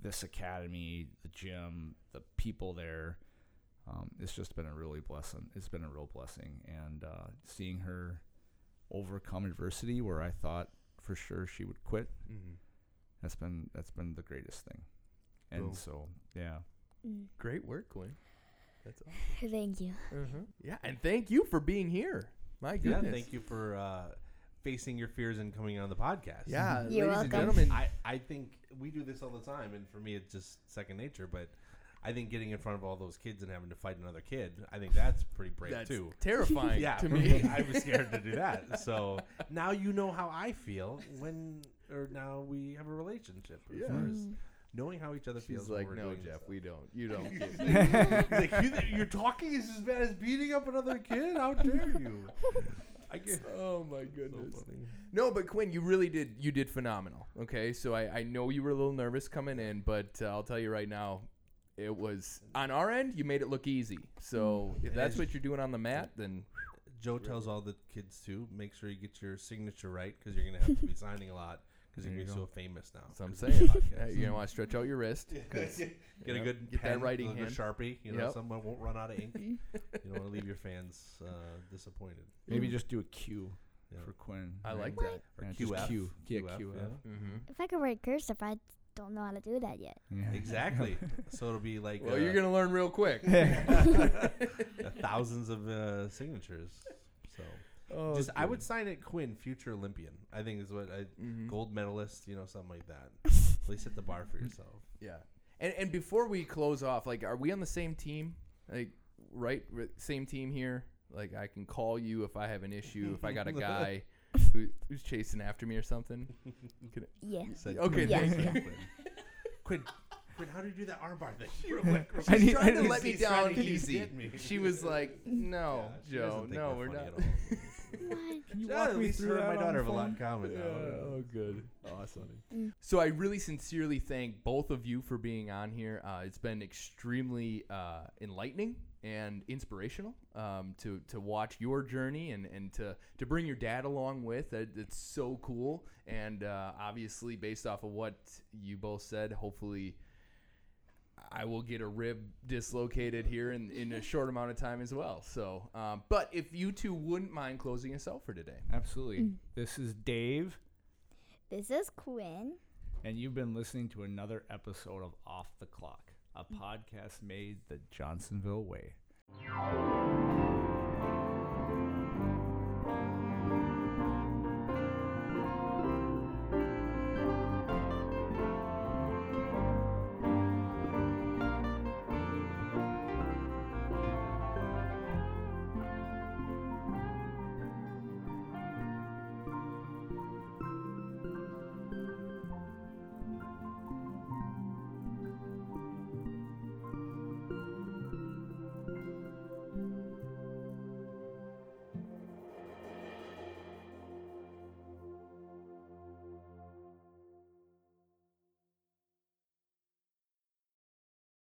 this academy, the gym, the people there. Um, it's just been a really blessing. It's been a real blessing, and uh, seeing her overcome adversity where I thought for sure she would quit. Mm-hmm. That's been that's been the greatest thing. And Cool. so yeah, Mm. Great work, Quinn. That's *laughs* awesome. Thank you. Uh-huh. Yeah, and thank you for being here. My Yeah, goodness. thank you for uh, facing your fears and coming on the podcast. Yeah, You're ladies and gentlemen. I, I think we do this all the time, and for me, it's just second nature. But I think getting in front of all those kids and having to fight another kid, I think that's pretty brave that's too. *laughs* terrifying Yeah, to for me. I was scared to do *laughs* that. So now you know how I feel when, or now we have a relationship. As Yeah. far as Mm. knowing how each other feels. She's when like, no, Jeff, stuff." we don't. You don't *laughs* get *laughs* me. Like, you, you're talking is as bad as beating up another kid? How dare you? I get *laughs* oh my goodness. funny. No, but Quinn, you really did. You did phenomenal. Okay, so I, I know you were a little nervous coming in, but uh, I'll tell you right now, it was on our end. You made it look easy. So if that's what you're doing on the mat, then Joe tells all the kids to make sure you get your signature right because you're gonna have to be signing a lot because you're There gonna you be so famous now. so I'm *laughs* saying podcast. you're gonna want to stretch out your wrist. *laughs* get a good get that pen, writing a good hand. sharpie. You know, Yep. someone won't run out of ink. *laughs* you don't want to leave your fans uh, disappointed. maybe just do a Q Yeah. for Quinn. I right? like that. Or Yeah, just QF. Q. Yeah, QF, QF. yeah. Mm-hmm. If I could write cursive, I don't know how to do that yet. Yeah. Exactly. so it'll be like Well, uh, you're gonna learn real quick. thousands of uh, signatures. So Oh, just I would sign it Quinn, future Olympian. I think is what I, Mhm. gold medalist. You know, something like that. *laughs* At least set the bar for yourself. Yeah. And and before we close off, like, are we on the same team? Like, right, r- same team here. Like, I can call you if I have an issue. If I got a *laughs* guy who, who's chasing after me or something. *laughs* Can I- Yeah. Said Okay, Quinn. Yeah. thank you. Yeah. Quinn. Quinn, Quinn, how do you do that armbar thing? Real quick, real She's quick. I trying to I let me He's trying down to- easy. getting me. She was like, "No, Yeah, she Joe, doesn't think no, we're we're funny not." at all. Can you Yeah, walk at me least through her and that my on daughter the have a lot in phone? common now. oh, good. Awesome. Mm. So I really sincerely thank both of you for being on here. Uh, it's been extremely uh, enlightening and inspirational um, to to watch your journey and, and to to bring your dad along with. It, it's so cool. And uh, obviously, based off of what you both said, hopefully. I will get a rib dislocated here in, in a short amount of time as well. So, um, but if you two wouldn't mind closing us out for today. Absolutely. Mm. This is Dave, This is Quinn. and you've been listening to another episode of Off the Clock, a podcast made the Johnsonville way.